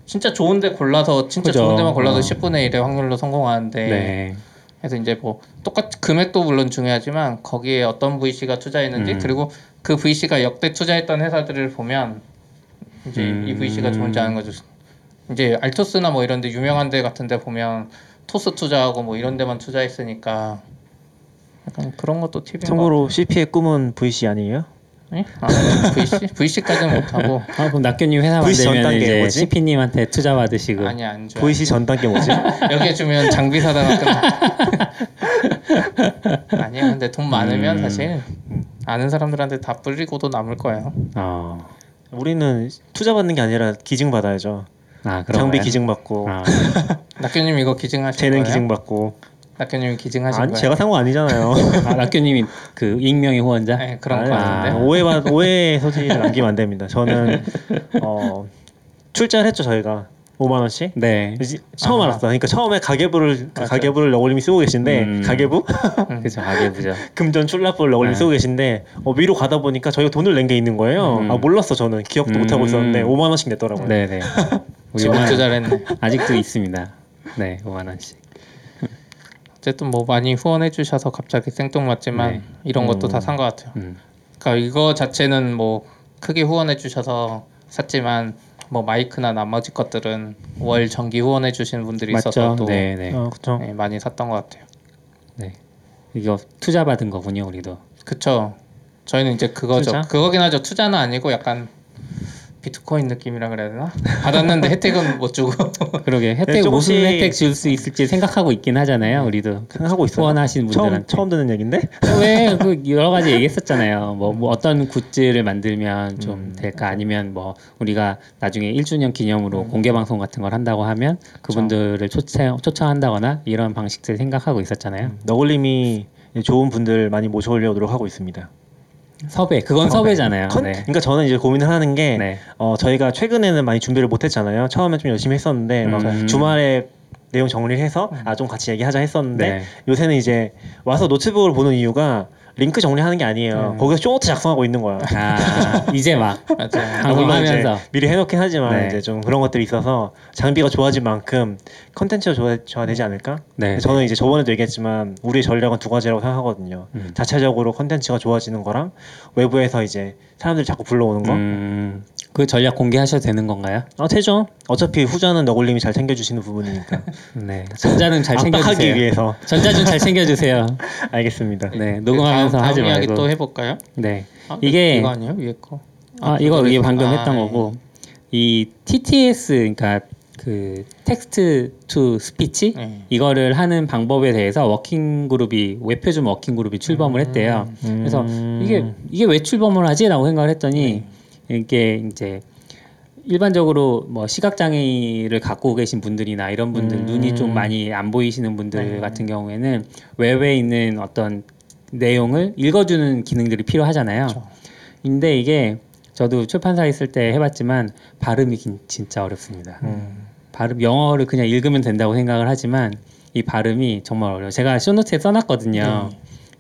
진짜 좋은데 골라서 진짜 그죠. 좋은 데만 골라서 어. 10분의 1의 확률로 성공하는데 네. 그래서 이제 뭐 똑같이 금액도 물론 중요하지만 거기에 어떤 VC가 투자했는지 음. 그리고 그 VC가 역대 투자했던 회사들을 보면 이제 이 음. VC가 좋은지 아는 거죠. 이제 알토스나 뭐 이런 데 유명한 데 같은 데 보면 토스 투자하고 뭐 이런 데만 투자했으니까 약간 그런 것도 팁인 것 참고로 CP의 꿈은 VC 아니에요? 같아요. 아, VC? VC까지는 못하고 아, 그럼 낙교님 회사 VC 전 만들면 단계 이제 뭐지? CP님한테 투자 받으시고. 아니 안 줘요. VC 전 단계 뭐지? 여기에 주면 장비 사다가 끝나. 아니에요. 근데 돈 많으면 음. 사실 아는 사람들한테 다 뿌리고도 남을 거예요. 어. 우리는 투자 받는 게 아니라 기증 받아야죠. 아, 장비? 기증 받고 아, 낙교님 이거 기증하신 재능 거예요? 기증 받고. 낙교님 기증하신 아니 거예요? 제가 산 거 아니잖아요. 아, 낙교님이 그 익명의 후원자? 네, 그런 아니, 거 아니, 같은데. 오해만 오해 소지를 남기면 안 됩니다. 저는 어, 출자를 했죠 저희가 5만 원씩. 네. 이제 처음 아. 알았어. 그러니까 처음에 가계부를 그 맞아요. 가계부를 러걸님이 쓰고 계신데 음. 가계부 그죠. 가계부죠. 금전 출납부를 러걸님이 네. 쓰고 계신데 어, 위로 가다 보니까 저희가 돈을 낸 게 있는 거예요. 음. 아 몰랐어 저는 기억도 음. 못 하고 있었는데 5만 원씩 냈더라고요. 네, 네. 우리 지금 5만 투자했네. 아직도 있습니다. 네, 5만 원씩. 어쨌든 뭐 많이 후원해 주셔서 갑자기 생뚱맞지만 네. 이런 것도 음. 다산 것 같아요. 음. 그러니까 이거 자체는 뭐 크게 후원해 주셔서 샀지만 뭐 마이크나 나머지 것들은 월 정기 후원해 주신 분들이 있어서 맞죠? 또 네, 네. 어. 네, 많이 샀던 것 같아요. 네. 이거 투자 받은 거군요, 우리도. 그쵸. 저희는 이제 그거죠. 투자? 그거긴 하죠. 투자는 아니고 약간 비트코인 느낌이라 그래야 되나? 받았는데 혜택은 못 주고. 그러게 혜택 조금씩- 무슨 혜택 줄 수 있을지 생각하고 있긴 하잖아요, 우리도. 생각하고 있어요. 후원하신 처음 분들한테. 처음 듣는 얘긴데. 왜 그 여러 가지 얘기했었잖아요. 뭐, 뭐 어떤 굿즈를 만들면 좀 음. 될까 아니면 뭐 우리가 나중에 1주년 기념으로 음. 공개 방송 같은 걸 한다고 하면 그분들을 초청 초청한다거나 이런 방식들 생각하고 있었잖아요. 너굴님이 좋은 분들 많이 모셔오려고 노력하고 있습니다. 섭외 그건 섭외. 섭외 잖아요. 컨- 네. 그러니까 저는 이제 고민을 하는 게 네. 어, 저희가 최근에는 많이 준비를 못 했잖아요. 처음에 좀 열심히 했었는데 막 음. 주말에 내용 정리를 해서 아 좀 같이 얘기하자 했었는데 네. 요새는 이제 와서 노트북을 보는 이유가 링크 정리하는 게 아니에요. 음. 거기서 show note 작성하고 있는 거야. 아 이제 막 맞아요. 방금 물론 이제 하면서. 미리 해놓긴 하지만 네. 이제 좀 그런 것들이 있어서 장비가 좋아진 만큼 컨텐츠가 좋아, 좋아되지 않을까? 네. 저는 이제 저번에도 얘기했지만 우리의 전략은 두 가지라고 생각하거든요. 음. 자체적으로 컨텐츠가 좋아지는 거랑 외부에서 이제 사람들이 자꾸 불러오는 거. 음, 그 전략 공개하셔도 되는 건가요? 아 되죠. 어차피 후자는 너굴님이 잘 챙겨주시는 부분이니까. 네. 전자는 잘 챙겨주세요. 위해서. 전자 좀 잘 챙겨주세요. 알겠습니다. 네. 녹음하면서 다음, 하지 다음 이야기 말고. 또 해볼까요? 네. 아, 이게 이거 아니에요 위에 거? 아, 이거 이게 방금 아, 했던 예. 거고 이 TTS 그러니까 그 text to speech 예. 이거를 하는 방법에 대해서 working group이 웹표준 working group이 출범을 했대요. 그래서 음. 이게 이게 왜 출범을 하지라고 생각을 했더니 이게 이제 일반적으로 뭐 시각 장애를 갖고 계신 분들이나 이런 분들 음. 눈이 좀 많이 안 보이시는 분들 네. 같은 경우에는 웹에 있는 어떤 내용을 읽어주는 기능들이 필요하잖아요. 그렇죠. 근데 이게 저도 출판사에 있을 때 해봤지만 발음이 긴- 진짜 어렵습니다. 음. 발음 영어를 그냥 읽으면 된다고 생각을 하지만 이 발음이 정말 어려워. 요 제가 쇼노트에 써놨거든요.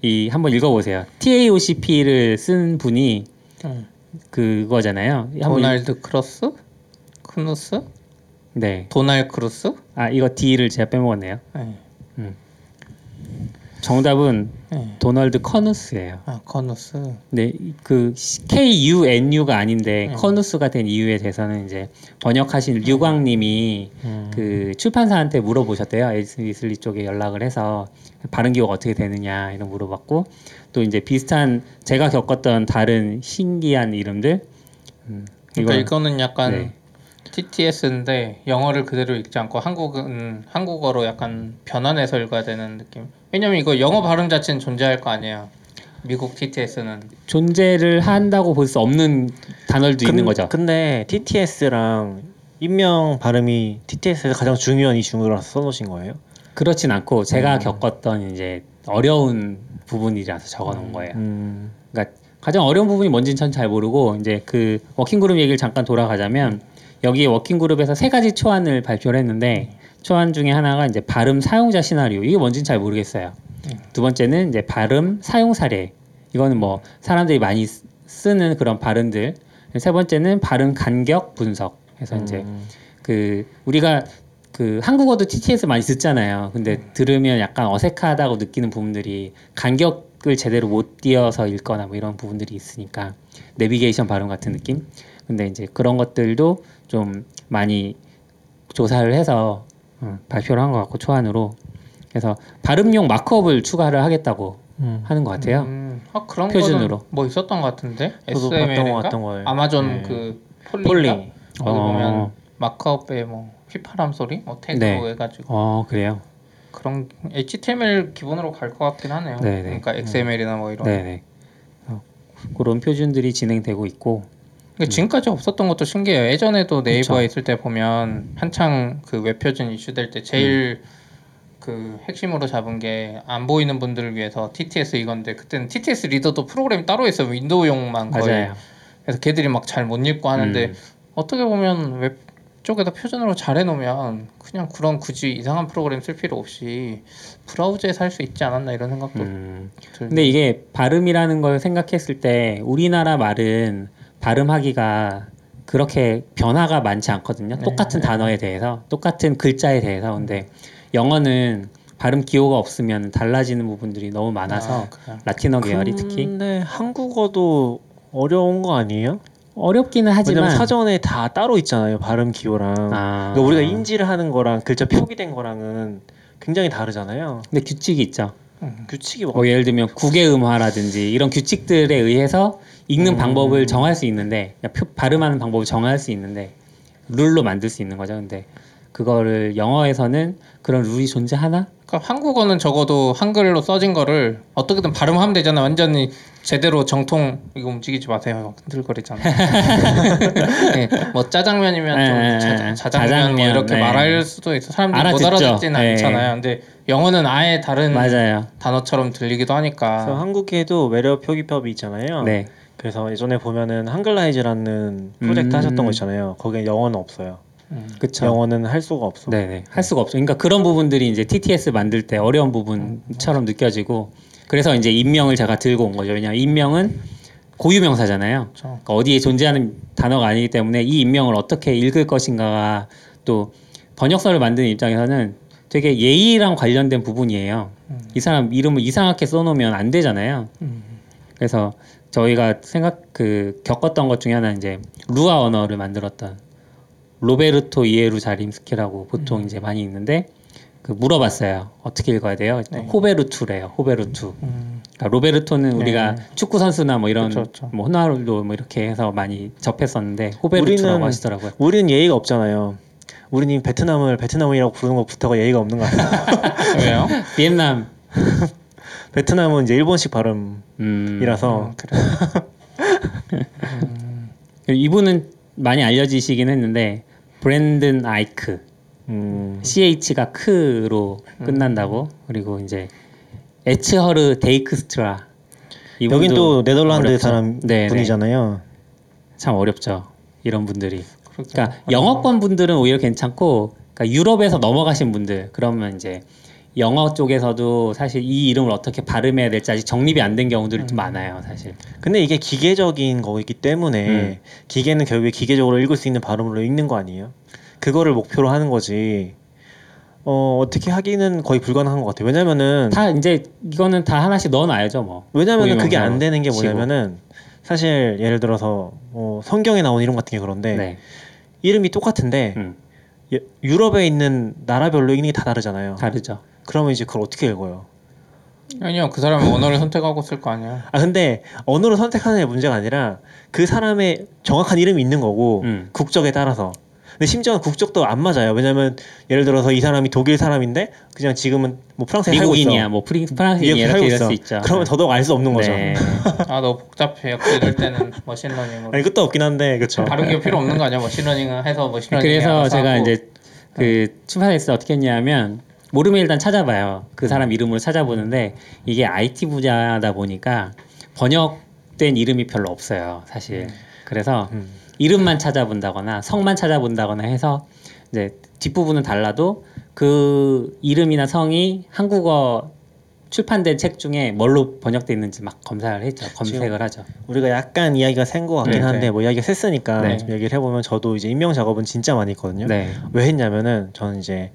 이 한번 읽어보세요. TAOCP를 쓴 분이 음. 그거잖아요. 도날드 크로스? 크누스? 네. 도날 크루스? 아 이거 D를 제가 빼먹었네요. 네. 정답은 네. 도널드 커누스예요. 아 커누스. 네, 그 K U N U가 아닌데 음. 커누스가 된 이유에 대해서는 이제 번역하신 류광님이 음. 그 출판사한테 물어보셨대요. Addison Wesley 쪽에 연락을 해서 발음 기호가 어떻게 되느냐 이런 물어봤고 또 이제 비슷한 제가 겪었던 다른 신기한 이름들. 음, 그러니까 이거- 이거는 약간 네. TTS인데 영어를 그대로 읽지 않고 한국은 한국어로 약간 변환해서 읽어야 되는 느낌. 왜냐면 이거 영어 발음 자체는 존재할 거 아니에요. 미국 TTS는 존재를 한다고 볼 수 없는 단어들도 있는 거죠. 근데 TTS랑 인명 발음이 TTS에서 가장 중요한 이중으로서 써놓으신 거예요? 그렇진 않고 제가 음. 겪었던 이제 어려운 부분이라서 적어놓은 거예요. 음. 그러니까 가장 어려운 부분이 뭔지는 전 잘 모르고 이제 그 working group 얘기를 잠깐 돌아가자면 여기 working group에서 세 가지 초안을 발표를 했는데 초안 중에 하나가 이제 발음 사용자 시나리오 이게 뭔지는 잘 모르겠어요. 두 번째는 이제 발음 사용 사례 이거는 뭐 사람들이 많이 쓰- 쓰는 그런 발음들 세 번째는 발음 간격 분석 해서 이제 음. 그 우리가 그 한국어도 TTS 많이 듣잖아요. 근데 들으면 약간 어색하다고 느끼는 부분들이 간격을 제대로 못 띄어서 읽거나 뭐 이런 부분들이 있으니까 내비게이션 발음 같은 느낌. 근데 이제 그런 것들도 좀 많이 조사를 해서 음, 발표를 한 것 같고 초안으로 그래서 발음용 마크업을 추가를 하겠다고 음. 하는 것 같아요. 음, 아 그런 표준으로. 뭐 있었던 것 같은데 SML인가. 아마존 네. 그. 폴리 거기 어. 보면 markup에 뭐 휘파람 소리 뭐 태그로 네. 해가지고 어 그래요. 그런 HTML 기본으로 갈 것 같긴 하네요. 네네. 그러니까 XML이나 뭐 이런. 네네. 어, 그런 표준들이 진행되고 있고 지금까지 없었던 것도 신기해요. 예전에도 네이버에 음. 있을 때 보면 한창 그 웹표준 이슈 될 때 제일 음. 그 핵심으로 잡은 게 안 보이는 분들을 위해서 TTS 이건데 그때는 TTS 리더도 프로그램이 따로 있어요. 윈도우용만 거의. 맞아요. 그래서 걔들이 막 잘 못 읽고 하는데 음. 어떻게 보면 웹 쪽에다 표준으로 잘 해놓으면 그냥 그런 굳이 이상한 프로그램 쓸 필요 없이 브라우저에 살수 있지 않았나 이런 생각도 음. 들고 근데 이게 발음이라는 걸 생각했을 때 우리나라 말은 발음하기가 그렇게 변화가 많지 않거든요. 네. 똑같은 단어에 대해서, 똑같은 글자에 대해서. 근데 영어는 발음 기호가 없으면 달라지는 부분들이 너무 많아서 아? 라틴어 계열이 특히 근데 한국어도 어려운 거 아니에요? 어렵기는 하지만 사전에 다 따로 있잖아요. 발음 기호랑. 아, 그러니까 우리가 인지를 하는 거랑 글자 표기된 거랑은 굉장히 다르잖아요. 근데 규칙이 있죠. 규칙이 뭐 뭐 예를 들면 국외음화라든지 이런 규칙들에 의해서 읽는 방법을 정할 수 있는데 그러니까 표- 발음하는 방법을 정할 수 있는데 룰로 만들 수 있는 거죠. 근데 그거를 영어에서는 그런 룰이 존재하나? 그러니까 한국어는 적어도 한글로 써진 거를 어떻게든 발음하면 되잖아. 완전히 제대로 정통 이거 움직이지 마세요. 흔들거리잖아. 네, 뭐 짜장면이면 좀 네, 네, 자, 네. 자장면, 뭐 자장면, 이렇게 네. 말할 수도 있어. 사람들이 못 알아듣죠. 알아듣지는 네. 않잖아요. 근데 영어는 아예 다른 맞아요. 단어처럼 들리기도 하니까. 그래서 한국에도 외래 표기법이 있잖아요. 네. 그래서 예전에 보면은 한글라이즈라는 프로젝트 음. 하셨던 거 있잖아요. 거기에 영어는 없어요. 음. 그쵸. 영어는 할 수가 없어. 네네 할 수가 없죠. 그러니까 그런 부분들이 이제 TTS 만들 때 어려운 부분처럼 느껴지고 그래서 이제 인명을 제가 들고 온 거죠. 왜냐하면 인명은 고유명사잖아요. 그러니까 어디에 존재하는 단어가 아니기 때문에 이 인명을 어떻게 읽을 것인가가 또 번역서를 만드는 입장에서는 되게 예의랑 관련된 부분이에요. 이 사람 이름을 이상하게 써놓으면 안 되잖아요. 음. 그래서 저희가 생각 그 겪었던 것 중에 하나 이제 루아 언어를 만들었던 로베르토 이에루 자림스키라고 보통 이제 많이 있는데 그 물어봤어요. 어떻게 읽어야 돼요? 네. 호베르투래요. 호베르투. 음. 그러니까 로베르토는 우리가 축구 선수나 뭐 이런 그쵸, 그쵸. 뭐 호날두 뭐 이렇게 해서 많이 접했었는데 호베르투라고 우리는- 하시더라고요. 우리는 예의가 없잖아요. 우리는 베트남을 베트남이라고 부르는 것부터가 예의가 없는 것 같아요. 왜요? 비엔남 베트남은 이제 일본식 발음이라서 음, 음, 그래. 이분은 많이 알려지시긴 했는데 브랜든 아이크 음, CH가 크로 끝난다고 그리고 이제 에츠허르 데이크스트라 이분도 여긴 또 네덜란드 어렵죠. 사람 네, 네. 분이잖아요. 참 어렵죠 이런 분들이 그렇게. 그러니까 영어권 분들은 오히려 괜찮고 그러니까 유럽에서 넘어가신 분들 그러면 이제 영어 쪽에서도 사실 이 이름을 어떻게 발음해야 될지 아직 정립이 안 된 경우들이 좀 많아요 사실 근데 이게 기계적인 거이기 때문에 음. 기계는 결국에 기계적으로 읽을 수 있는 발음으로 읽는 거 아니에요? 그거를 목표로 하는 거지. 어 어떻게 하기는 거의 불가능한 것 같아요. 왜냐면은 다 이제 이거는 다 하나씩 넣어놔야죠 뭐 왜냐면은 그게 안 되는 게. 뭐냐면은 사실 예를 들어서 뭐 성경에 나온 이름 같은 게 그런데 네. 이름이 똑같은데 음, 예- 유럽에 있는 나라별로 게다 다르잖아요. 다르죠 그러면 이제 그걸 어떻게 읽어요? 아니요, 그 사람은 언어를 선택하고 쓸 거 아니야. 아 근데 언어를 선택하는 게 문제가 아니라 그 사람의 정확한 이름이 있는 거고 음. 국적에 따라서. 근데 심지어 국적도 안 맞아요. 왜냐면 예를 들어서 이 사람이 독일 사람인데 그냥 지금은 뭐 프랑스에 살고 있어. 미국인이야 뭐 프리, 프랑스인이야 이렇게 이럴. 수 있죠 그러면 더더욱 알 수 없는 거죠. 네. 아, 너 복잡해. 이럴 때는 machine learning으로. 아니 끝도 없긴 한데 그렇죠. 다른 게 필요 없는 거 아니야? machine learning을 해서 machine learning. 그래서 제가 하고. 이제 그 출판했을 때 어떻게 했냐면 모르면 일단 찾아봐요. 그 사람 이름으로 찾아보는데 이게 IT 분야다 보니까 번역된 이름이 별로 없어요, 사실. 그래서 음. 이름만 찾아본다거나 성만 찾아본다거나 해서 이제 뒷부분은 달라도 그 이름이나 성이 한국어 출판된 책 중에 뭘로 번역돼 있는지 막 검사를 했죠. 검색을 하죠. 우리가 약간 이야기가 센 것 같긴 네, 한데 네. 뭐 이야기가 셌으니까 네. 좀 얘기를 해보면 저도 이제 임명 작업은 진짜 많이 했거든요. 네. 왜 했냐면은 저는 이제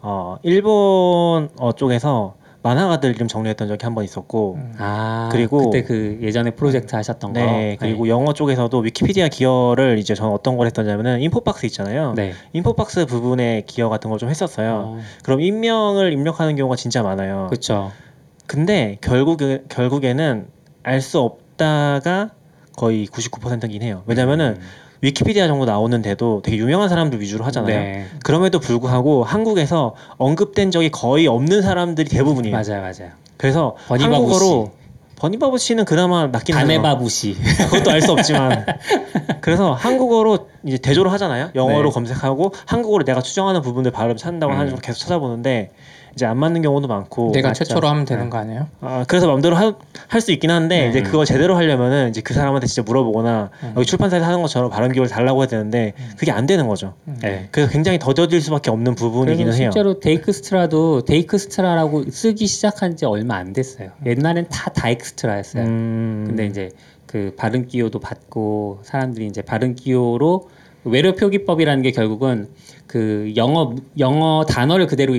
어 일본 어 쪽에서 만화가들 이름 정리했던 적이 한 번 있었고 음. 아 그리고- 그때 그 예전에 프로젝트 하셨던 거. 네 그리고 영어 쪽에서도 위키피디아 기여를 이제 저는 어떤 걸 했었냐면은 인포박스 있잖아요. 네. 인포박스 부분에 기여 같은 걸 좀 했었어요. 어, 그럼 인명을 입력하는 경우가 진짜 많아요. 그렇죠. 근데 결국에 결국에는 알 수 없다가 거의 99%긴 해요. 왜냐면은 음. 위키피디아 정도 나오는데도 되게 유명한 사람들 위주로 하잖아요. 네. 그럼에도 불구하고 한국에서 언급된 적이 거의 없는 사람들이 대부분이에요. 맞아요, 맞아요. 그래서 버니바부 한국어로 버니바 부시는 그나마 낫긴 하죠. 바네바 부시. 그것도 알 수 없지만 그래서 한국어로 이제 대조를 하잖아요. 영어로 네. 검색하고 한국어로 내가 추정하는 부분들 발음 찾는다고 음. 하는 식으로 계속 찾아보는데 이제 안 맞는 경우도 많고 내가 맞죠. 최초로 하면 되는 거 아니에요? 아, 그래서 마음대로 할 수 있긴 한데 네. 이제 그거 제대로 하려면은 이제 그 사람한테 진짜 물어보거나 음. 여기 출판사에서 하는 것처럼 발음 기호를 달라고 해야 되는데 그게 안 되는 거죠. 네. 그래서 굉장히 더뎌질 수밖에 없는 부분이기는 해요. 실제로 데이크스트라도 데이크스트라라고 쓰기 시작한 지 얼마 안 됐어요. 옛날엔 다 다이크스트라였어요. 음, 근데 이제 그 발음 기호도 받고 사람들이 이제 발음 기호로 외래 표기법이라는 게 결국은 그 영어 영어 단어를 그대로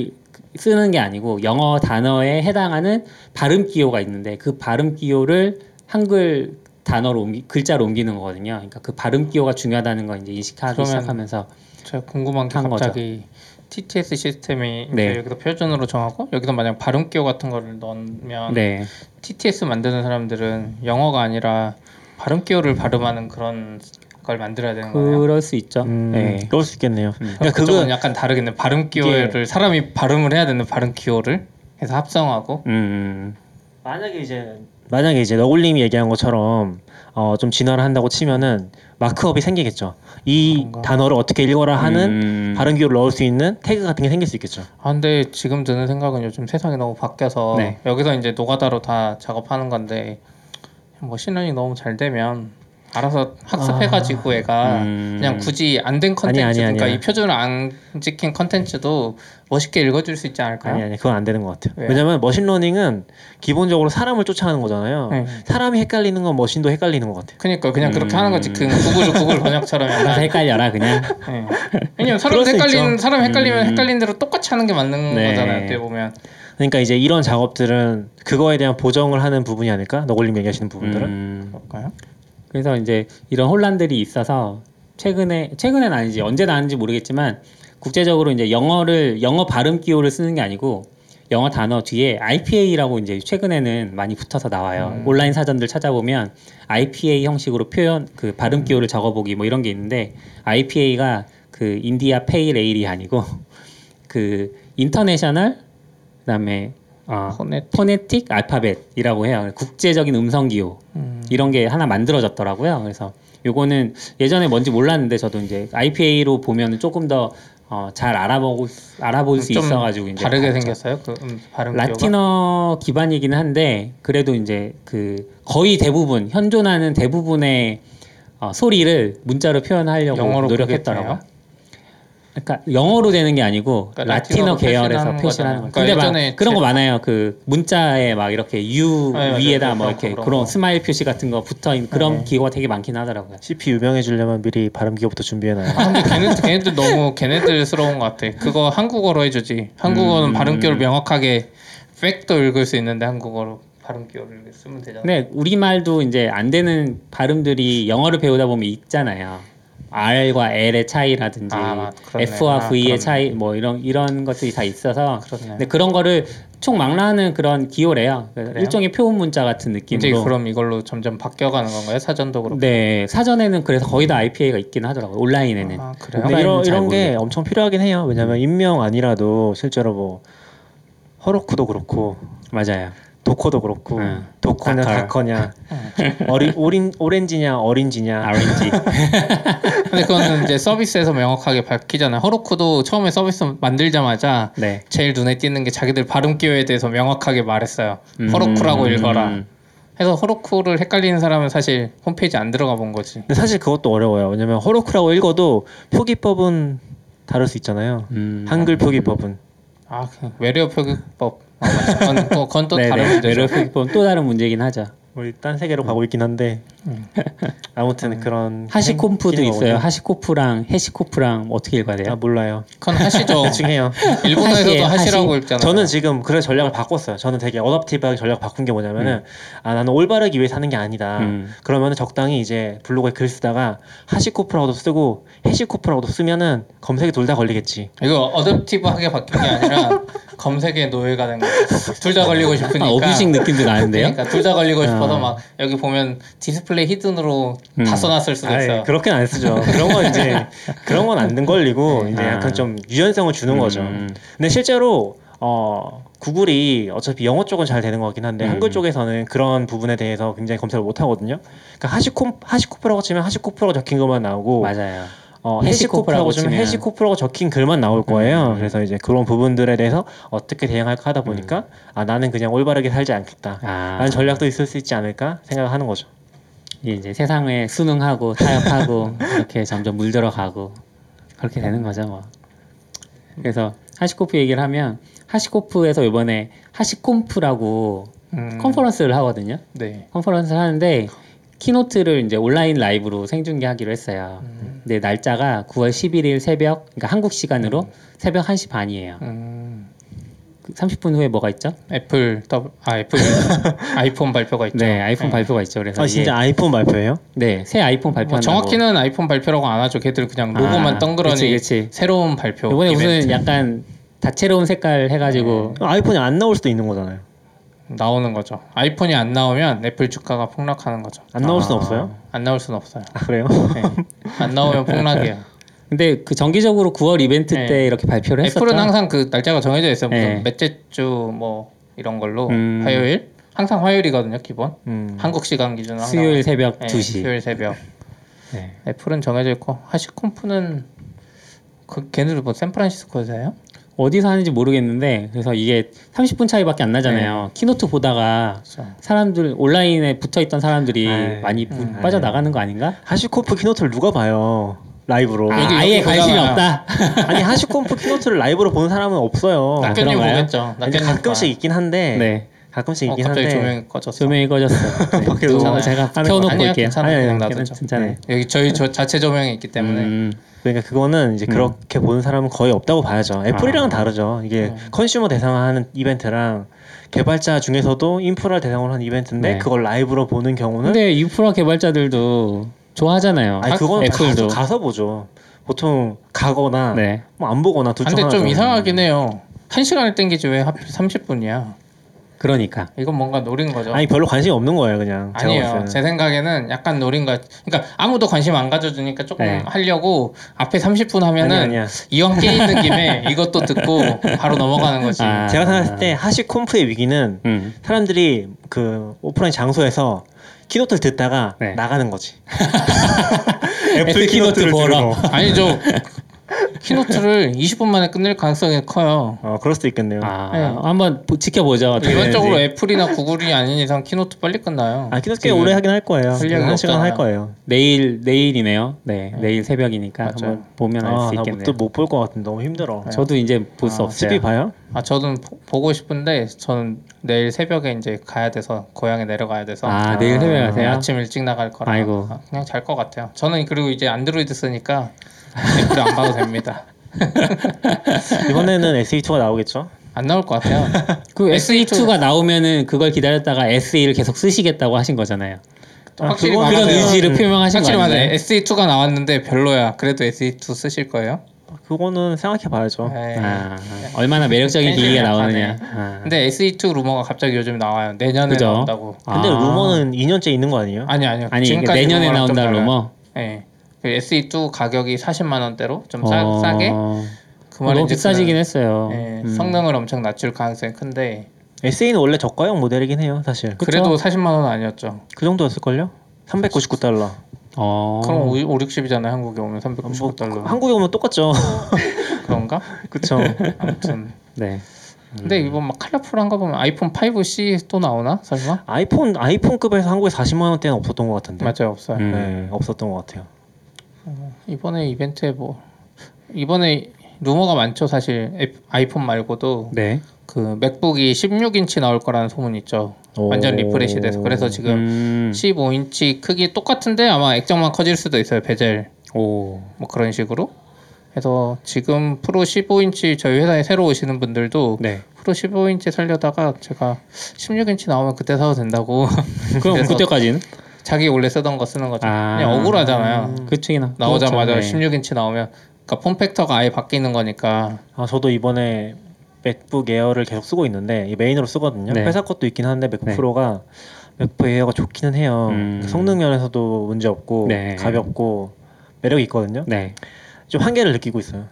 쓰는 게 아니고 영어 단어에 해당하는 발음 기호가 있는데 그 발음 기호를 한글 단어로 옮기, 글자로 옮기는 거거든요. 그러니까 그 발음 기호가 중요하다는 걸 이제 인식하기 시작하면서 제가 궁금한 게한 거죠. 갑자기 TTS 시스템이 네. 여기서 표준으로 정하고 여기서 만약 발음 기호 같은 거를 넣으면 네. TTS 만드는 사람들은 영어가 아니라 발음 기호를 발음하는 그런 걸 만들어야 되는 거예요. 그럴 수 있죠. 음, 네. 그럴 수 있겠네요. 음. 그러니까 그거 약간 다르겠네. 발음 기호를 사람이 발음을 해야 되는 발음 기호를 해서 합성하고 음. 만약에 이제 만약에 이제 너굴님이 얘기한 것처럼 어, 좀 진화를 한다고 치면은 마크업이 생기겠죠. 이 그런가? 단어를 어떻게 읽어라 하는 음. 발음 기호를 넣을 수 있는 태그 같은 게 생길 수 있겠죠. 아 근데 지금 드는 생각은 요즘 세상이 너무 바뀌어서 네. 여기서 이제 노가다로 다 작업하는 건데 machine learning 너무 잘 되면 알아서 학습해가지고 얘가 음. 그냥 굳이 안 된 컨텐츠 아니, 아니, 그러니까 아니야. 이 표준을 안 지킨 컨텐츠도 멋있게 읽어줄 수 있지 않을까요? 아니 아니 그건 안 되는 것 같아요. 왜요? 왜냐면 machine learning은 기본적으로 사람을 쫓아가는 거잖아요. 네. 사람이 헷갈리는 건 machine도 헷갈리는 것 같아요. 그러니까 그냥 그렇게 음. 하는 거지 그 구글 구글 번역처럼 알아서 헷갈려라 그냥. 네. 왜냐면 사람 헷갈리는. 사람 헷갈리면 음. 헷갈리는 대로 똑같이 하는 게 맞는 네. 거잖아요. 어떻게 보면 그러니까 이제 이런 작업들은 그거에 대한 보정을 하는 부분이 아닐까? 너굴님 얘기하시는 부분들은. 음. 그럴까요? 그래서 이제 이런 혼란들이 있어서 최근에 최근엔 아니지 언제 나왔는지 모르겠지만 국제적으로 이제 영어를 영어 발음 기호를 쓰는 게 아니고 영어 단어 뒤에 IPA라고 이제 최근에는 많이 붙어서 나와요. 음. 온라인 사전들 찾아보면 IPA 형식으로 표현 그 발음 기호를 적어보기 뭐 이런 게 있는데 IPA가 그 인디아 페일 에일이 아니고 그 International 그다음에 어, Phonetic. Phonetic 알파벳이라고 해요. 국제적인 음성 기호. 음. 이런 게 하나 만들어졌더라고요. 그래서 요거는 예전에 뭔지 몰랐는데 저도 이제 IPA로 보면 조금 더 어, 잘 알아보고 알아볼 수좀 있어가지고 이제 다르게 봤죠. 생겼어요. 그 음, 발음 기호가? 라틴어 기반이기는 한데 그래도 이제 그 거의 대부분 현존하는 대부분의 어, 소리를 문자로 표현하려고 노력했더라고요. 그러니까 영어로 되는 게 아니고 그러니까 라틴어 라틴어로 계열에서 표시하는. 거예요. 그러니까 근데 막 그런 거 제- 많아요. 그 문자에 막 이렇게 U 네. 위에다 뭐 이렇게 거, 그런 그런 거. 스마일 표시 같은 거 붙어 있는 그런 네. 기호가 되게 많긴 하더라고요. CP 유명해지려면 미리 발음 기호부터 준비해놔요. 아, 근데 걔네들, 걔네들 너무 걔네들스러운 것 같아. 그거 한국어로 해주지. 한국어는 음. 발음 기호를 명확하게 팩도 읽을 수 있는데 한국어로 발음 기호를 쓰면 되잖아. 근데 우리 말도 이제 안 되는 발음들이 영어를 배우다 보면 있잖아요. R과 L의 차이라든지 아. F와 아, V의 그렇네. 차이 뭐 이런 이런 것들이 다 있어서 그렇네. 근데 그런 거를 총망라하는 그런 기호래요. 그래요? 일종의 표본 문자 같은 이제 느낌으로. 그럼 이걸로 점점 바뀌어가는 건가요? 사전도 그렇고. 네 사전에는 그래서 거의 다 IPA가 있긴 하더라고요. 온라인에는. 아 그래요? 근데 이런 잘 이런 게. 엄청 필요하긴 해요. 왜냐면 인명 아니라도 실제로 뭐 허로쿠도 그렇고 맞아요. 도커도 그렇고 음. 도커냐 다커. 다커냐 어리 오린 오렌지냐 어린지냐 아린지. 근데 그거는 이제 서비스에서 명확하게 밝히잖아요. 허로쿠도 처음에 서비스 만들자마자 네. 제일 눈에 띄는 게 자기들 발음 기호에 대해서 명확하게 말했어요. 음. 허로쿠라고 읽어라. 음. 해서 허로쿠를 헷갈리는 사람은 사실 홈페이지 안 들어가 본 거지. 근데 사실 그것도 어려워요. 왜냐면 허로쿠라고 읽어도 표기법은 다를 수 있잖아요. 음. 한글 표기법은 아, 그 외래어 표기법. 아. 그건, 또- 그건 또. 다른 문제죠. 또 다른 문제긴 하죠. 우리 딴 세계로 가고 있긴 한데 음. 아무튼 그런 하시콤프도 기능이 있어요. 하시코프랑 해시코프랑 어떻게 읽어야 돼요? 아 몰라요. 그건 하시죠. 대충 해요. 일본어에서도 하시에, 하시라고 하시. 읽잖아요. 저는 지금 그래 전략을 바꿨어요. 저는 되게 어답티브하게 전략 바꾼 게 뭐냐면은 아 나는 올바르기 위해 사는 게 아니다. 음. 그러면 은 적당히 이제 블로그에 글 쓰다가 하시코프라고도 쓰고 해시코프라고도 쓰면은 검색이 둘 다 걸리겠지. 이거 adaptive하게 바뀐 게 아니라 검색의 노예가 된 거죠. 둘 다 걸리고 싶으니까. 아, abusing 느낌도 나는데요. 그러니까 둘 다 걸리고 싶어서 아. 막 여기 보면 display hidden으로 음. 다 써놨을 수도 아이, 있어요. 그렇게는 안 쓰죠. 그런 건 이제 그런 건안 걸리고 이제 아. 약간 좀 유연성을 주는 음. 거죠. 근데 실제로 어 구글이 어차피 영어 쪽은 잘 되는 것 같긴 한데 음. 한글 쪽에서는 그런 부분에 대해서 굉장히 검색을 못 하거든요. 그러니까 하시콥 하시코프라고 치면 하시코프라고 적힌 것만 나오고 맞아요. 어, 해시코프라고 치면 해시코프라고 적힌 글만 나올 거예요. 음. 그래서 이제 그런 부분들에 대해서 어떻게 대응할까 하다 보니까 아 나는 그냥 올바르게 살지 않겠다. 아, 라는 전략도 있을 수 있지 않을까 생각을 하는 거죠. 이제 세상에 순응하고 타협하고 이렇게 점점 물들어가고 그렇게 되는 거죠 뭐. 그래서 하시코프 얘기를 하면 하시코프에서 이번에 하시콤프라고 음, 컨퍼런스를 하거든요. 네. 컨퍼런스를 하는데 keynote를 이제 온라인 라이브로 생중계하기로 했어요. 음. 근데 날짜가 9월 11일 새벽, 그러니까 한국 시간으로 새벽 1시 반이에요. 음, 30분 후에 뭐가 있죠? 애플 더블 아 애플 아이폰 발표가 있죠. 네, 아이폰 발표가 있죠. 그래서 아 이게- 진짜 아이폰 발표예요? 네, 새 아이폰 뭐 발표한다고. 정확히는 아이폰 발표라고 안 하죠. 걔들 그냥 로고만 아, 덩그러니 그치, 그치. 새로운 발표. 이번에 이벤트. 무슨 약간 다채로운 색깔 해가지고 아이폰이 안 나올 수도 있는 거잖아요. 나오는 거죠. 아이폰이 안 나오면 애플 주가가 폭락하는 거죠. 안 나올 수는 아. 없어요? 안 나올 수는 없어요. 아 그래요? 네. 안 나오면 폭락이에요. 근데 그 정기적으로 9월 이벤트 네. 때 이렇게 발표를 했었죠. 애플은 항상 그 날짜가 정해져 있어요. 무슨 네. 몇째 주 뭐 이런 걸로 음. 화요일 항상 화요일이거든요. 기본 음. 한국 시간 기준으로 수요일 새벽 네, 2시. 수요일 새벽. 네. 애플은 정해져 있고 하시콤프는 그 걔네들 뭐 샌프란시스코에서 해요? 어디서 하는지 모르겠는데 그래서 이게 30분 차이밖에 안 나잖아요. keynote 보다가 그렇죠. 사람들 온라인에 붙어 있던 사람들이 에이, 많이 음. 빠져 나가는 거 아닌가? 하시코프 keynote를 누가 봐요? 라이브로. 아, 여기 관심이 보잖아요. 없다. 아니 하시코프 keynote를 라이브로 보는 사람은 없어요. 아, 낙견님? 보겠죠. 낙견님 가끔씩 있긴 한데 네. 가끔씩 어, 있긴 갑자기 한데 조명이 꺼졌어. 조명이 꺼졌어요. 네. 괜찮아요. 제가 켜놓고 올게요. 괜찮아 아니, 아니, 그냥 놔두죠. 괜찮아요. 여기 저희 저 자체 조명이 있기 때문에 음, 그러니까 그거는 이제 음. 그렇게 보는 사람은 거의 없다고 봐야죠. 애플이랑은 아. 다르죠. 이게 음. 컨슈머 대상으로 하는 이벤트랑 개발자 중에서도 인프라 대상으로 하는 이벤트인데 네. 그걸 라이브로 보는 경우는 근데 인프라 개발자들도 좋아하잖아요. 아니 그건 애플도. 가서, 가서 보죠. 보통 가거나 네. 뭐안 보거나 둘중 근데 하나죠. 좀 이상하긴 해요. 한 시간을 땡기지 왜 하필 30분이야? 그러니까. 이건 뭔가 노린 거죠. 아니 별로 관심이 없는 거예요, 그냥. 제가 아니에요. 때는. 제 생각에는 약간 노린 거. 그러니까 아무도 관심 안 가져주니까 조금 네. 하려고 앞에 30분 하면은 아니야, 아니야. 이왕 깨 있는 김에 이것도 듣고 바로 넘어가는 거지. 아. 제가 생각했을 때 하시코프의 위기는 음. 사람들이 그 오프라인 장소에서 keynote를 듣다가 네. 나가는 거지. 애플 keynote 보러. 아니죠. keynote를 20분 만에 끝낼 가능성이 커요. 어, 그럴 수도 있겠네요. 아, 네. 한번 보- 지켜보죠. 어떻게 일반적으로 되는지. 애플이나 구글이 아닌 이상 keynote 빨리 끝나요. 아, keynote 꽤 지금 오래 하긴 할 거예요. 분량이 한 시간 할 없잖아요. 거예요. 내일 내일이네요. 네, 내일 새벽이니까 맞아요. 한번 보면 알 수 있겠네요. 아나못 볼 것 같은데 너무 힘들어. 저도 이제 볼 수 아, 없어요. TV 봐요? 아 저는 보- 보고 싶은데 저는 내일 새벽에 이제 가야 돼서 고향에 내려가야 돼서 아, 내일 아, 새벽에 네, 가세요? 아침 일찍 나갈 거라 아이고. 아, 그냥 잘 것 같아요. 저는 그리고 이제 안드로이드 쓰니까 애플 안 봐도 됩니다. 이번에는 SE2가 나오겠죠? 안 나올 것 같아요. 그 SE2 SE2가 나오면은 그걸 기다렸다가 SE를 계속 쓰시겠다고 하신 거잖아요. 확실히 그거는- 그런 맞아요. 의지를 표명하신 확실히 거 맞아요. 아닌가요? SE2가 나왔는데 별로야. 그래도 SE2 쓰실 거예요? 그거는 생각해 봐야죠. 에이. 아, 얼마나 매력적인 기기가 약하네. 나오느냐. 아. 근데 SE2 루머가 갑자기 요즘 나와요. 내년에 그죠? 나온다고. 근데 아. 루머는 2년째 있는 거 아니에요? 아니 아니요. 아니 그러니까 지금까지 내년에 루머랑 좀 나온다 달라요. 루머. 예. 그 SE2 가격이 40만 원대로 좀 싸, 어, 싸게 그 이제 비싸지긴 했어요. 예, 음. 성능을 엄청 낮출 가능성이 큰데 SE는 원래 저가형 모델이긴 해요, 사실. 그래도 40만 원 아니었죠. 그 정도였을 걸요? 399달러. 어. 그럼 5, 5 60이잖아요. 한국에 오면 399달러. 한국에 오면 똑같죠. 그런가? 그쵸. 아무튼. 네. 근데 이번 막 컬러풀한 거 보면 아이폰 5C 또 나오나? 설마? 아이폰 아이폰급에서 한국에 40만 원대는 없었던 것 같은데. 맞아요, 없어요. 음. 네, 없었던 것 같아요. 이번에 이벤트에 뭐 이번에 루머가 많죠, 사실. 애- 아이폰 말고도 네. 그 맥북이 16인치 나올 거라는 소문 있죠. 완전 오. refresh 돼서 그래서 지금 음. 15인치 크기 똑같은데 아마 액정만 커질 수도 있어요 베젤 오. 뭐 그런 식으로 그래서 지금 프로 15인치 저희 회사에 새로 오시는 분들도 네. 프로 15인치 살려다가 제가 16인치 나오면 그때 사도 된다고 그럼 그때까지는 자기 원래 쓰던 거 쓰는 거죠 아. 그냥 억울하잖아요 그쪽이나 나오자마자 그렇죠. 네. 16인치 나오면 그러니까 form factor가 아예 바뀌는 거니까 아 저도 이번에 맥북 에어를 계속 쓰고 있는데 이 메인으로 쓰거든요. 네. 회사 것도 있긴 한데 맥북 네. 프로가 맥북 에어가 좋기는 해요. 음. 성능 면에서도 문제 없고 네. 가볍고 매력이 있거든요. 네. 좀 한계를 느끼고 있어요.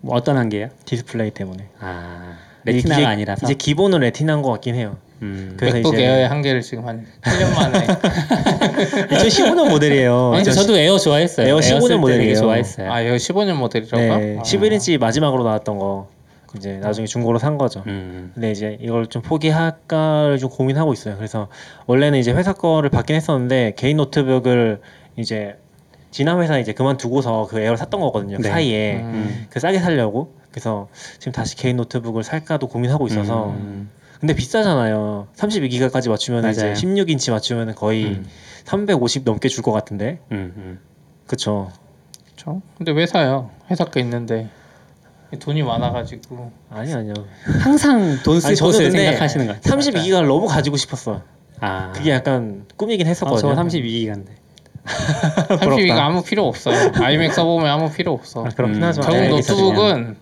뭐 어떤 한계요? 디스플레이 때문에. 아. 레티나가 이제, 아니라서. 이제 기본은 레티나인 것 같긴 해요. 음. 그래서 맥북 이제- 에어의 한계를 지금 한 8년 만에 2015년 모델이에요. 아니, 저도 에어 좋아했어요. 에어 15년 쓸때 되게 모델이에요. 좋아했어요. 아 이거 15년 모델이라고? 네, 아. 11인치 마지막으로 나왔던 거 이제 나중에 중고로 산 거죠. 음. 근데 이제 이걸 좀 포기할까를 좀 고민하고 있어요. 그래서 원래는 이제 회사 거를 받긴 했었는데 개인 노트북을 이제 지난 회사 이제 그만두고서 그 에어를 샀던 거거든요. 그 네. 사이에 음. 그 싸게 살려고. 그래서 지금 다시 개인 노트북을 살까도 고민하고 있어서. 음. 근데 비싸잖아요. 32기가까지 맞추면 이제 맞아요. 16인치 맞추면 거의 음. 350 넘게 줄 것 같은데. 음. 음. 그쵸. 그렇죠. 근데 왜 사요? 회사 거 있는데 돈이 많아가지고 아니 아니요. 항상 돈쓸 아니, 저는 곳을 생각하시는 것 같아요. 32기가를 너무 가지고 싶었어. 아, 그게 약간 꿈이긴 아, 했었거든요. 저 32기가인데. 32가 아무 필요 없어요. 아이맥 써보면 아무 필요 없어. 아, 그렇긴 음, 하죠. 결국 네, 노트북은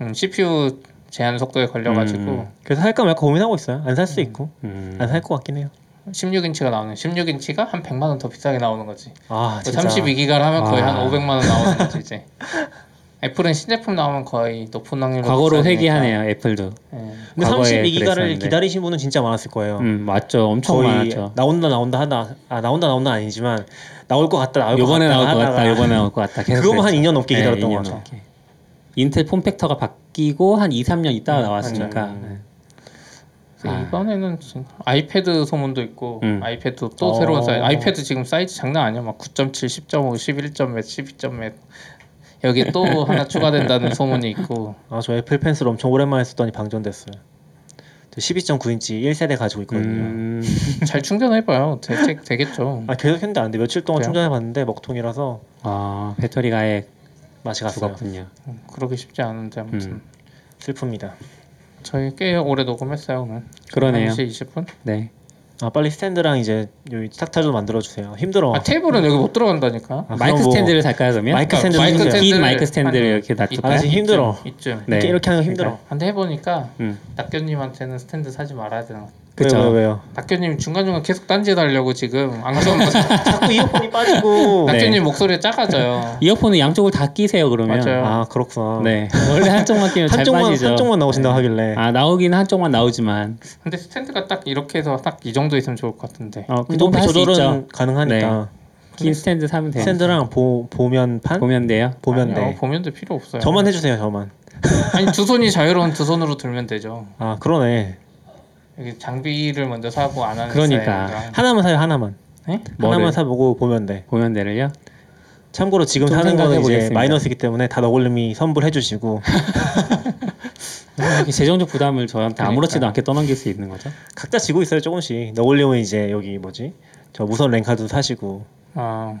음, CPU 제한 속도에 걸려가지고 음. 그래서 할까 말까 고민하고 있어요. 안 살수 있고 음. 안살 것 같긴 해요. 16인치가 나오는 16인치가 한 100만 원 더 비싸게 나오는 거지. 아 진짜. 32기가를 하면 거의 와. 한 500만 원 나오는 거지 이제. 애플은 신제품 나오면 거의 높은 확률로 과거로. 회귀하네요. 애플도. 예. 근데 과거에 32기가를 그랬었는데. 기다리신 분은 진짜 많았을 거예요. 음, 맞죠. 엄청 거의 많았죠. 나온다 나온다 하다 아 나온다 나온다 아니지만 나올 것 같다 나올 것 요번에 같다 나올 것 같다. 요번에 나올 것 같다. 계속 그거만 한 그랬죠. 2년 넘게 네, 기다렸던 2년 거죠. 넘게. 인텔 form factor가 바뀌고 한 2, 3년 있다가 음, 나왔으니까. 그래서 아. 이번에는 아이패드 소문도 있고 음. 아이패드 또 어. 새로운 사이즈 아이패드 지금 사이즈 장난 아니야 막 9.7, 10.5, 11점 몇, 12점 몇 여기 또 하나 추가된다는 소문이 있고 아 저 애플 펜슬 엄청 오랜만에 쓰더니 방전됐어요. 저 12.9인치 1세대 가지고 있거든요. 음, 잘 충전해봐요 되, 되, 되겠죠 아 계속 했는데 안 돼. 며칠 동안 그래요? 충전해봤는데 먹통이라서 아, 배터리가 아예 맛이 갔어요. 죽었군요. 음, 그러기 쉽지 않은데 아무튼 음. 슬픕니다. 저희 꽤 오래 녹음했어요 오늘 그러네요. 1시 20분 네. 아 빨리 스탠드랑 이제 여기 탁자도 만들어 주세요. 힘들어. 아 테이블은 여기 못 들어간다니까 아, 마이크 뭐 스탠드를 살까요 그러면? 마이크 스탠드 마이크 힘들어요. 스탠드 긴 마이크 스탠드를 한- 이렇게 놔둘까요? 아, 지금 힘들어. 이쯤 네. 이렇게, 이렇게 하는 거 힘들어. 근데 해보니까 음. 낙견님한테는 스탠드 사지 말아야 되는 것 같아요 그쵸. 왜요, 왜요? 낙견님 중간중간 계속 딴짓 하려고 지금 안경 자꾸 이어폰이 빠지고. 네. 낙견님 목소리 작아져요 이어폰은 양쪽을 다 끼세요 그러면. 맞아요. 아 그렇구나. 네. 원래 한쪽만 끼면 잘 한쪽만 빠지죠. 한쪽만 나오신다고 하길래. 아 나오긴 한쪽만 나오지만 근데 스탠드가 딱 이렇게 해서 딱 이 정도 있으면 좋을 것 같은데 어, 그 높이 있죠. 조절은 가능하니까. 긴 스탠드 사면 돼요. 스탠드랑 보 보면판 보면 돼요. 보면 아니요, 돼. 보면도 필요 없어요 저만 해주세요, 저만. 아니 두 손이 자유로운 두 손으로 들면 되죠 아 그러네. 여기 장비를 먼저 사고 안 하는 그러니까. 하나만 사요, 하나만. 네? 하나만 사보고 보면 돼. 보면 돼를요. 참고로 지금 좀 사는 거는 이제. 마이너스이기 때문에 다 너굴님이 선불해 주시고 이렇게 재정적 부담을 저한테 그러니까. 아무렇지도 않게 떠넘길 수 있는 거죠. 각자 지고 있어요 조금씩. 너굴님은 이제 여기 뭐지? 저 무선 렌카도 사시고 아,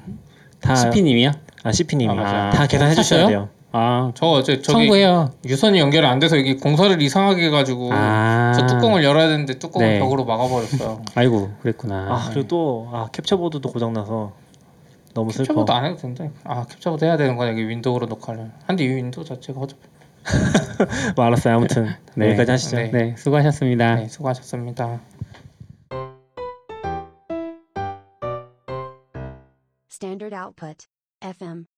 다 CP님이요? 아 CP님이 아. 다 계산해 주셔야? 돼요. 아 저 어제 저기 청구해요. 유선이 연결 안 돼서 여기 공사를 이상하게 해가지고 아. 저 뚜껑을 열어야 되는데 뚜껑을 네. 벽으로 막아버렸어요 아이고 그랬구나. 아 그리고 또 아 캡처보드도 고장 나서 너무 슬퍼. capture board 안 해도 된다 아 capture board 해야 되는 거야 여기 윈도우로 녹화를 근데 이 윈도우 자체가 허접 뭐 알았어요. 아무튼 네. 여기까지 하시죠. 네. 네 수고하셨습니다. 네 수고하셨습니다 Standard output. FM.